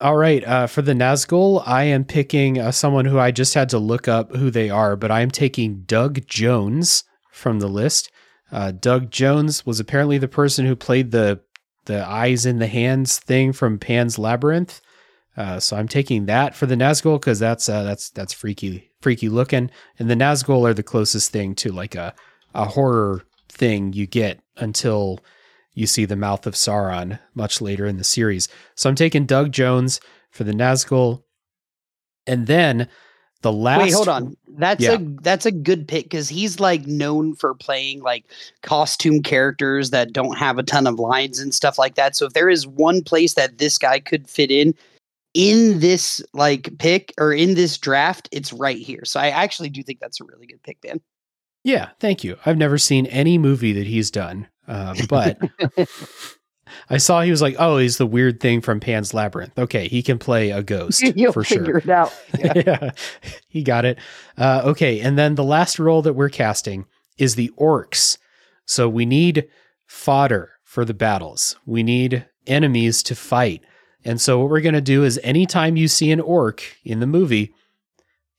S1: All right. Uh, for the Nazgul, I am picking uh, someone who I just had to look up who they are, but I am taking Doug Jones from the list. Uh, Doug Jones was apparently the person who played the the eyes in the hands thing from Pan's Labyrinth. Uh, so I'm taking that for the Nazgul because that's uh, that's that's freaky freaky looking, and the Nazgul are the closest thing to like a a horror thing you get until you see the mouth of Sauron much later in the series. So I'm taking Doug Jones for the Nazgul, and then the last.
S3: Wait, hold on. That's
S1: Yeah.
S3: a that's a good pick because he's like known for playing like costume characters that don't have a ton of lines and stuff like that. So if there is one place that this guy could fit in in this like pick or in this draft, it's right here. So I actually do think that's a really good pick, man.
S1: Yeah, thank you. I've never seen any movie that he's done, uh, but I saw he was like, oh, he's the weird thing from Pan's Labyrinth. Okay, he can play a ghost
S3: You'll
S1: for
S3: figure
S1: sure.
S3: it out. Yeah.
S1: yeah, he got it. Uh, okay, and then the last role that we're casting is the orcs. So we need fodder for the battles. We need enemies to fight. And so what we're going to do is anytime you see an orc in the movie,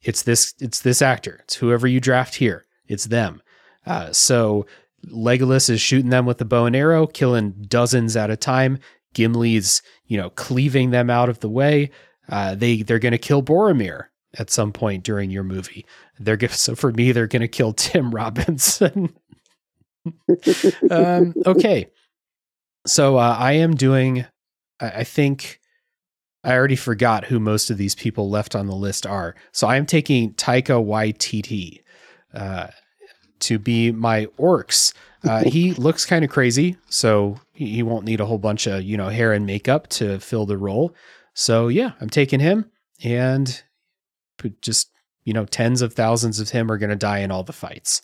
S1: it's this it's this actor. It's whoever you draft here. It's them. Uh, so Legolas is shooting them with the bow and arrow, killing dozens at a time. Gimli's, you know, cleaving them out of the way. Uh, they they're going to kill Boromir at some point during your movie. They're going so for me they're going to kill Tim Robinson. um, okay, so uh, I am doing. I, I think I already forgot who most of these people left on the list are. So I am taking Taika Waititi uh, to be my orcs. Uh, he looks kind of crazy, so he, he won't need a whole bunch of you know hair and makeup to fill the role. So yeah, I'm taking him, and just you know tens of thousands of him are going to die in all the fights.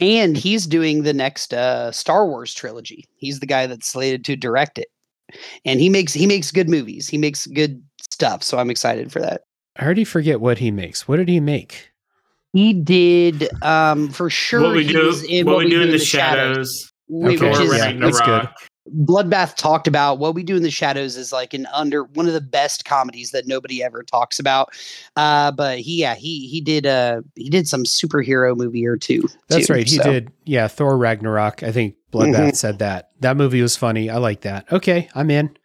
S3: And he's doing the next uh, Star Wars trilogy. He's the guy that's slated to direct it. And he makes he makes good movies. He makes good stuff. So I'm excited for that.
S1: I already forget what he makes. What did he make?
S3: He did um for sure.
S5: what we do,
S3: was in
S5: what, we do in the shadows.
S3: which
S1: Okay,
S5: Thor
S3: is
S1: yeah, that's good.
S5: Ragnarok.
S3: Bloodbath talked about what we do in the shadows is like an under one of the best comedies that nobody ever talks about. Uh, but he, yeah, he he did uh he did some superhero movie or two.
S1: That's
S3: too,
S1: right. He
S3: so.
S1: did. Yeah, Thor Ragnarok. I think Bloodbath
S3: Mhm.
S1: said that. That movie was funny. I like that. Okay, I'm in.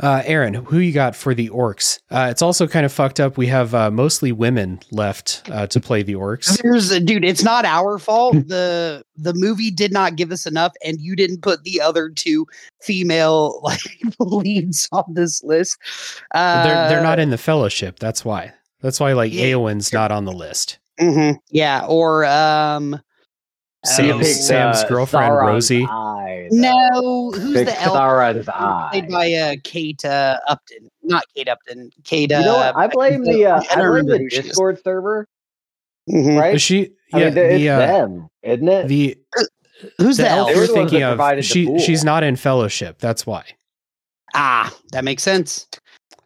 S1: Uh, Aaron, who you got for the orcs? Uh, it's also kind of fucked up. We have uh, mostly women left uh, to play the orcs.
S3: There's a dude. It's not our fault. the The movie did not give us enough, and you didn't put the other two female like leads on this list. Uh,
S1: they're they're not in the Fellowship. That's why. That's why like
S3: Yeah.
S1: Eowyn's not on the list.
S3: mhm, Yeah, or um,
S1: Sam-
S3: uh,
S4: picked,
S1: Sam's
S4: uh,
S1: girlfriend,
S4: Sauron's
S1: Rosie.
S4: eye,
S3: no, who's
S4: Picked
S3: the elf?
S4: Sauron's
S3: Played
S4: eye.
S3: by uh, Kate uh, Upton, not Kate Upton. Kate. Uh,
S4: You know what? I blame the uh,
S3: I
S4: I blame the
S3: who.
S4: Discord server,
S3: Mhm.
S4: right?
S1: Is she?
S4: I
S1: Yeah,
S4: mean, it's
S1: the uh,
S4: them, isn't it?
S1: the
S3: Who's
S1: the
S3: the,
S1: elf you're thinking of. She she's not in Fellowship. That's why.
S3: Ah, that makes sense.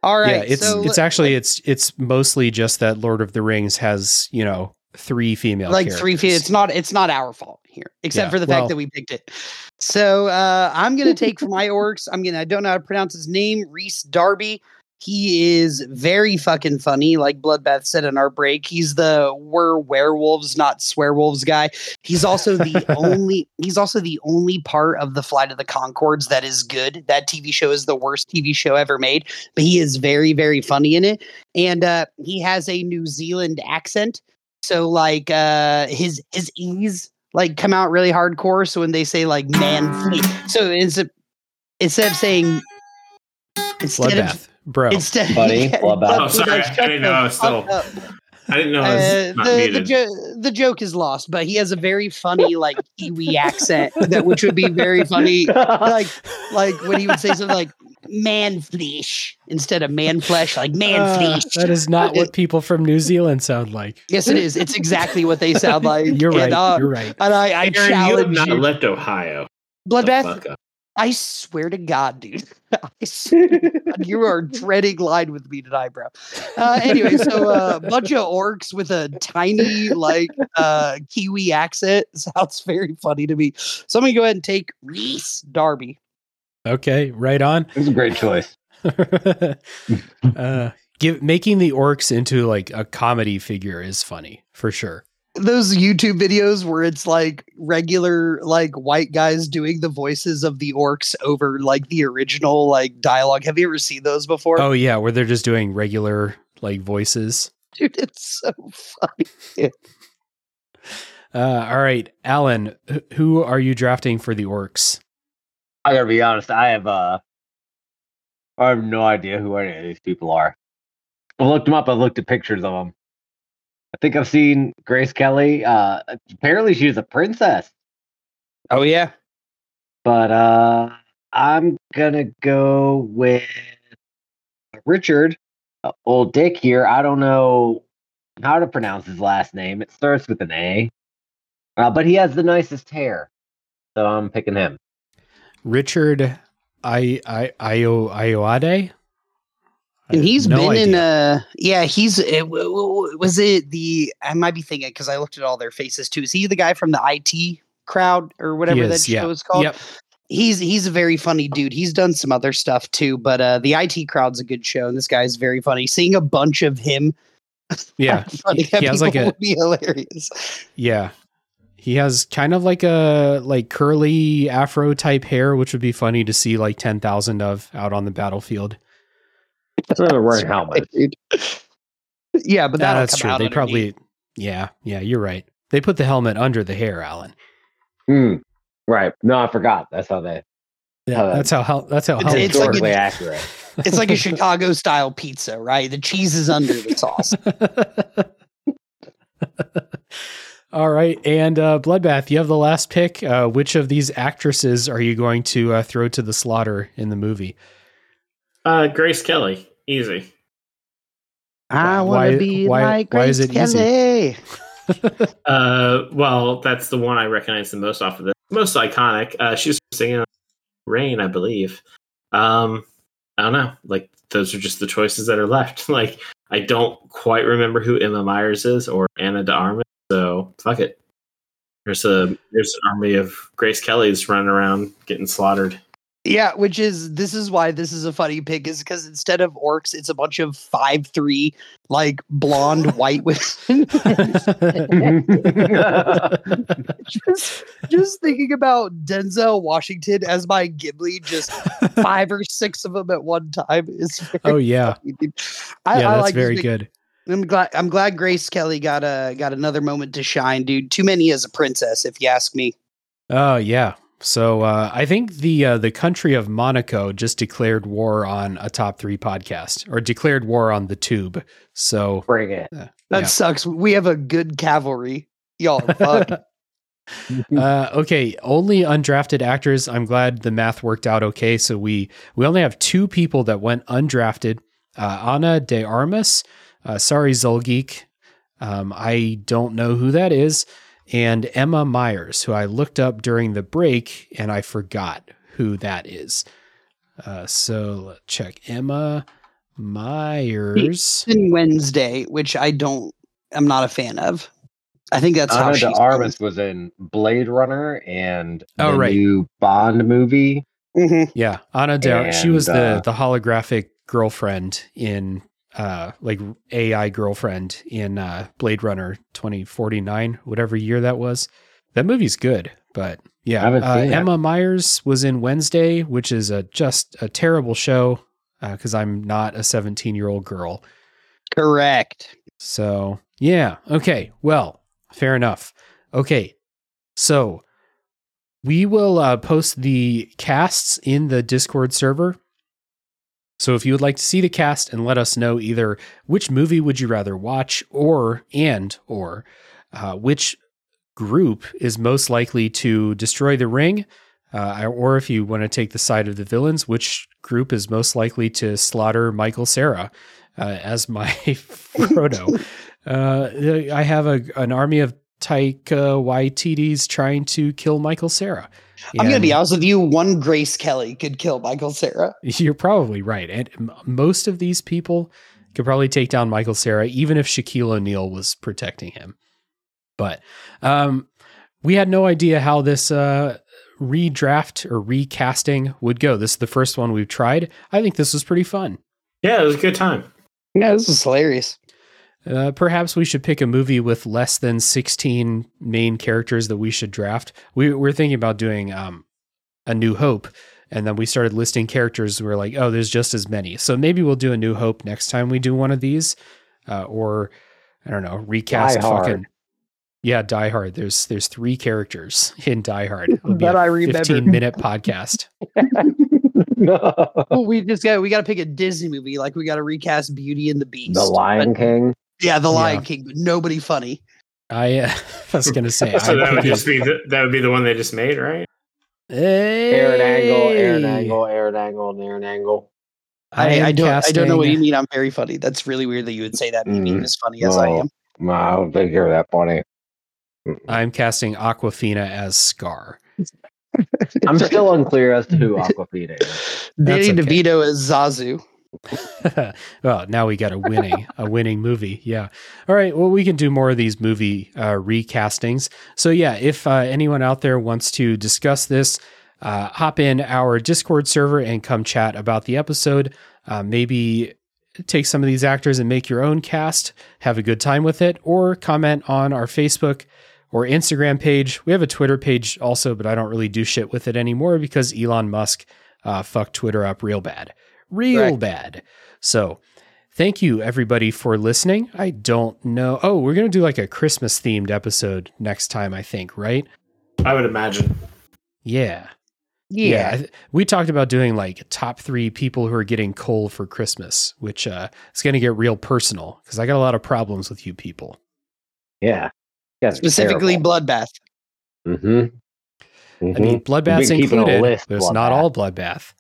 S3: All right.
S1: yeah, it's
S3: so
S1: it's actually it's it's mostly just that Lord of the Rings has you know three female
S3: like three feet. It's not. It's not our fault here, except
S1: Yeah,
S3: for the
S1: well-
S3: fact that we picked it. So uh, I'm gonna take for my orcs. I'm gonna. I don't know how to pronounce his name. Rhys Darby. He is very fucking funny, like Bloodbath said in our break. He's the we're werewolves, not swearwolves guy. He's also the only. He's also the only part of the Flight of the Conchords that is good. That TV show is the worst TV show ever made, but he is very, very funny in it, and uh, he has a New Zealand accent. So like uh, his his ease like come out really hardcore. So when they say like man fleet, so instead instead of saying instead of
S1: Bloodbath, bro.
S3: instead
S4: Buddy,
S3: yeah,
S4: Bloodbath.
S5: Oh, sorry, I didn't know I was still- I didn't know it
S3: Uh,
S5: not
S3: the, the, jo- the joke is lost, but he has a very funny like Kiwi accent that which would be very funny. Like like when he would say something like man flesh instead of man flesh, like man
S1: Uh,
S3: flesh.
S1: that is not what people from New Zealand sound like.
S3: Yes, it is. It's exactly what they sound like.
S1: You're right.
S3: And, uh,
S1: You're right.
S3: and I, I
S5: Aaron, you have
S3: challenge
S5: not
S3: you.
S5: left Ohio.
S3: Bloodbath. I swear to God, dude. I swear God, you are dreading line with me tonight, bro. Uh, anyway, so a uh, bunch of orcs with a tiny, like, uh, Kiwi accent sounds very funny to me. So I'm going to go ahead and take Rhys Darby.
S1: Okay, right on.
S4: It was a great choice.
S1: uh, give making the orcs into like a comedy figure is funny for sure.
S3: Those YouTube videos where it's like regular, like, white guys doing the voices of the orcs over, like, the original, like, dialogue. Have you ever seen those before?
S1: Oh yeah, where they're just doing regular like voices.
S3: Dude, it's so funny.
S1: Uh, all right, Alan, who are you drafting for the orcs?
S4: I gotta be honest. I have uh, I have no idea who any of these people are. I looked them up. I looked at pictures of them. I think I've seen Grace Kelly. Uh, apparently she's a princess,
S3: Oh, yeah.
S4: but uh, I'm gonna go with Richard, uh, old Dick here. I don't know how to pronounce his last name. It starts with an A, uh, but he has the nicest hair, so I'm picking him.
S1: Richard I I Io Ayoade? I
S3: And he's
S1: no
S3: been in
S1: idea.
S3: uh yeah, he's uh, w- w- was it the I might be thinking because I looked at all their faces too. Is he the guy from the IT crowd or whatever that show
S1: yeah.
S3: is called?
S1: Yep.
S3: He's he's a very funny dude. He's done some other stuff too, but uh the IT crowd's a good show and this guy's very funny. Seeing a bunch of him
S1: Yeah.
S3: funny
S1: he has like a-
S3: would be hilarious.
S1: Yeah. He has kind of like a like curly afro type hair, which would be funny to see like 10,000 of out on the battlefield.
S4: They're wearing helmets.
S3: Dude. Yeah, but
S1: Yeah,
S3: that'll
S1: that's true.
S3: out
S1: They
S3: underneath.
S1: probably Yeah, yeah, you're right. They put the helmet under the hair, Alan.
S4: Hmm. Right. No, I forgot. That's how they.
S1: Yeah,
S4: Uh,
S1: that's how hel- that's how
S3: It's- it's like
S1: work.
S4: historically accurate.
S3: It's like a Chicago style pizza, right? The cheese is under the sauce.
S1: All right, and uh, Bloodbath, you have the last pick. Uh, which of these actresses are you going to uh, throw to the slaughter in the movie?
S5: Uh, Grace Kelly, easy.
S3: I want to be
S1: why-
S3: like
S1: why
S3: Grace
S1: is it easy?
S3: Kelly.
S5: Uh, well, that's the one I recognize the most off of this. Most iconic. Uh, she's singing "Rain," I believe. Um, I don't know. Like those are just the choices that are left. Like I don't quite remember who Emma Myers is or Ana de Armas, so fuck it. There's a there's an army of Grace Kellys running around getting slaughtered.
S3: Yeah, which is this is why this is a funny pick is because instead of orcs, it's a bunch of five three like blonde white women. just just thinking about Denzel Washington as my Gimli, just five or six of them at one time is. Oh, very
S1: oh yeah,
S3: funny. I,
S1: yeah,
S3: I
S1: that's
S3: like
S1: very
S3: this-
S1: good.
S3: I'm glad. I'm glad Grace Kelly got a got another moment to shine, dude. Too many as a princess, if you ask me.
S1: Oh yeah. So uh, I think the uh, the country of Monaco just declared war on a top three podcast, or declared war on the tube. So
S4: Bring it.
S3: That
S1: Yeah.
S3: sucks. We have a good cavalry, y'all. are
S1: uh, okay, only undrafted actors. I'm glad the math worked out okay. So we we only have two people that went undrafted. Uh, Ana de Armas, uh, sorry Zolgeek, um, I don't know who that is, and Emma Myers, who I looked up during the break and I forgot who that is. Uh, so let's check Emma Myers.
S3: in Wednesday, which I don't. I'm not a fan of. I think that's how
S6: Ana
S3: she's.
S6: de Armas was in Blade Runner and
S1: Oh,
S6: the
S1: right.
S6: new Bond movie.
S3: Mhm.
S1: Yeah, Ana de she was
S6: And,
S1: the
S6: uh,
S1: the holographic girlfriend in uh like AI girlfriend in uh Blade Runner 2049, whatever year that was. That movie's good, but yeah, uh. Emma Myers was in Wednesday, which is a just a terrible show because I'm not a 17 year old girl.
S3: Correct.
S1: So, yeah. Okay. Well, fair enough. Okay. So, we will uh, post the casts in the Discord server. So, if you would like to see the cast and let us know either which movie would you rather watch or and or uh, which group is most likely to destroy the ring, uh, or if you want to take the side of the villains, which group is most likely to slaughter Michael Cera uh, as my Frodo. uh, I have a, an army of Taika Waititi's trying to kill Michael Cera.
S3: I'm gonna be honest with you. One Grace Kelly could kill Michael Cera.
S1: You're probably right. And m- most of these people could probably take down Michael Cera, even if Shaquille O'Neal was protecting him. But um, we had no idea how this uh, redraft or recasting would go. This is the first one we've tried. I think this was pretty fun.
S5: Yeah, it was a good time.
S3: Yeah, this is hilarious.
S1: Uh, perhaps we should pick a movie with less than 16 main characters that we should draft. We we're thinking about doing um, A New Hope, and then we started listing characters. We are like, oh, there's just as many. So maybe we'll do A New Hope next time we do one of these, uh, or I don't know, recast
S6: Die Hard.
S1: fucking. Yeah, Die Hard. There's there's three characters in Die Hard. It'll be
S3: That
S1: a
S3: I remember.
S1: 15 minute podcast.
S3: Oh, we just got we got to pick a Disney movie. Like we got to recast Beauty and the Beast.
S6: the Lion
S3: But-
S6: King.
S3: Yeah, The Lion
S1: Yeah.
S3: King, but nobody funny.
S1: I, uh, I was gonna say,
S5: So that
S1: I'm
S5: would just be the, that would be the one they just made, right?
S6: Aaron Angle, Aaron Angle, Aaron Angle, and Aaron Angle.
S3: I,
S1: am
S3: I don't I don't know what you mean. I'm very funny. That's really weird that you would say that. Me being
S6: Mm.
S3: as funny as I am.
S6: No, I don't think you're that funny.
S1: I'm casting Awkwafina as Scar.
S6: I'm still unclear as to who Awkwafina is.
S3: Danny
S1: That's okay.
S3: DeVito as Zazu.
S1: well, now we got a winning a winning movie. Yeah. All right. Well, we can do more of these movie uh, recastings. So yeah, if uh, anyone out there wants to discuss this, uh, hop in our Discord server and come chat about the episode. Uh, maybe take some of these actors and make your own cast. Have a good time with it, or comment on our Facebook or Instagram page. We have a Twitter page also, but I don't really do shit with it anymore because Elon Musk uh, fucked Twitter up real bad, real
S3: Correct.
S1: bad. So, thank you everybody for listening. I don't know. Oh, we're gonna do like a Christmas themed episode next time, I think, right?
S5: I would imagine.
S1: Yeah. Yeah. th- we talked about doing like top three people who are getting coal for Christmas, which uh, is going to get real personal because I got a lot of problems with you people.
S6: Yeah. yeah
S3: Specifically, Bloodbath.
S6: Mm-hmm.
S1: I mean, bloodbaths
S6: been keeping a
S1: included.
S6: list,
S1: There's not
S6: bloodbath.
S1: all bloodbath.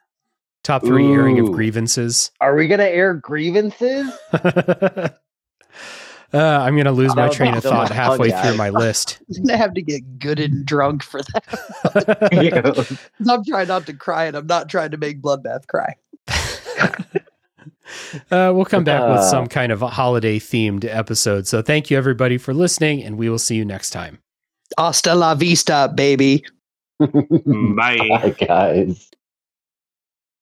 S1: Top three airing of grievances.
S6: are we gonna air grievances?
S1: uh, I'm going to lose
S6: Oh,
S1: my train of thought halfway through my list.
S3: I'm gonna have to get good and drunk for that. I'm trying not to cry, and I'm not trying to make Bloodbath cry.
S1: Uh, we'll come back with
S6: Uh.
S1: some kind of holiday themed episode. So thank you everybody for listening, and we will see you next time.
S3: Hasta la vista, baby.
S5: Bye.
S6: Bye, guys.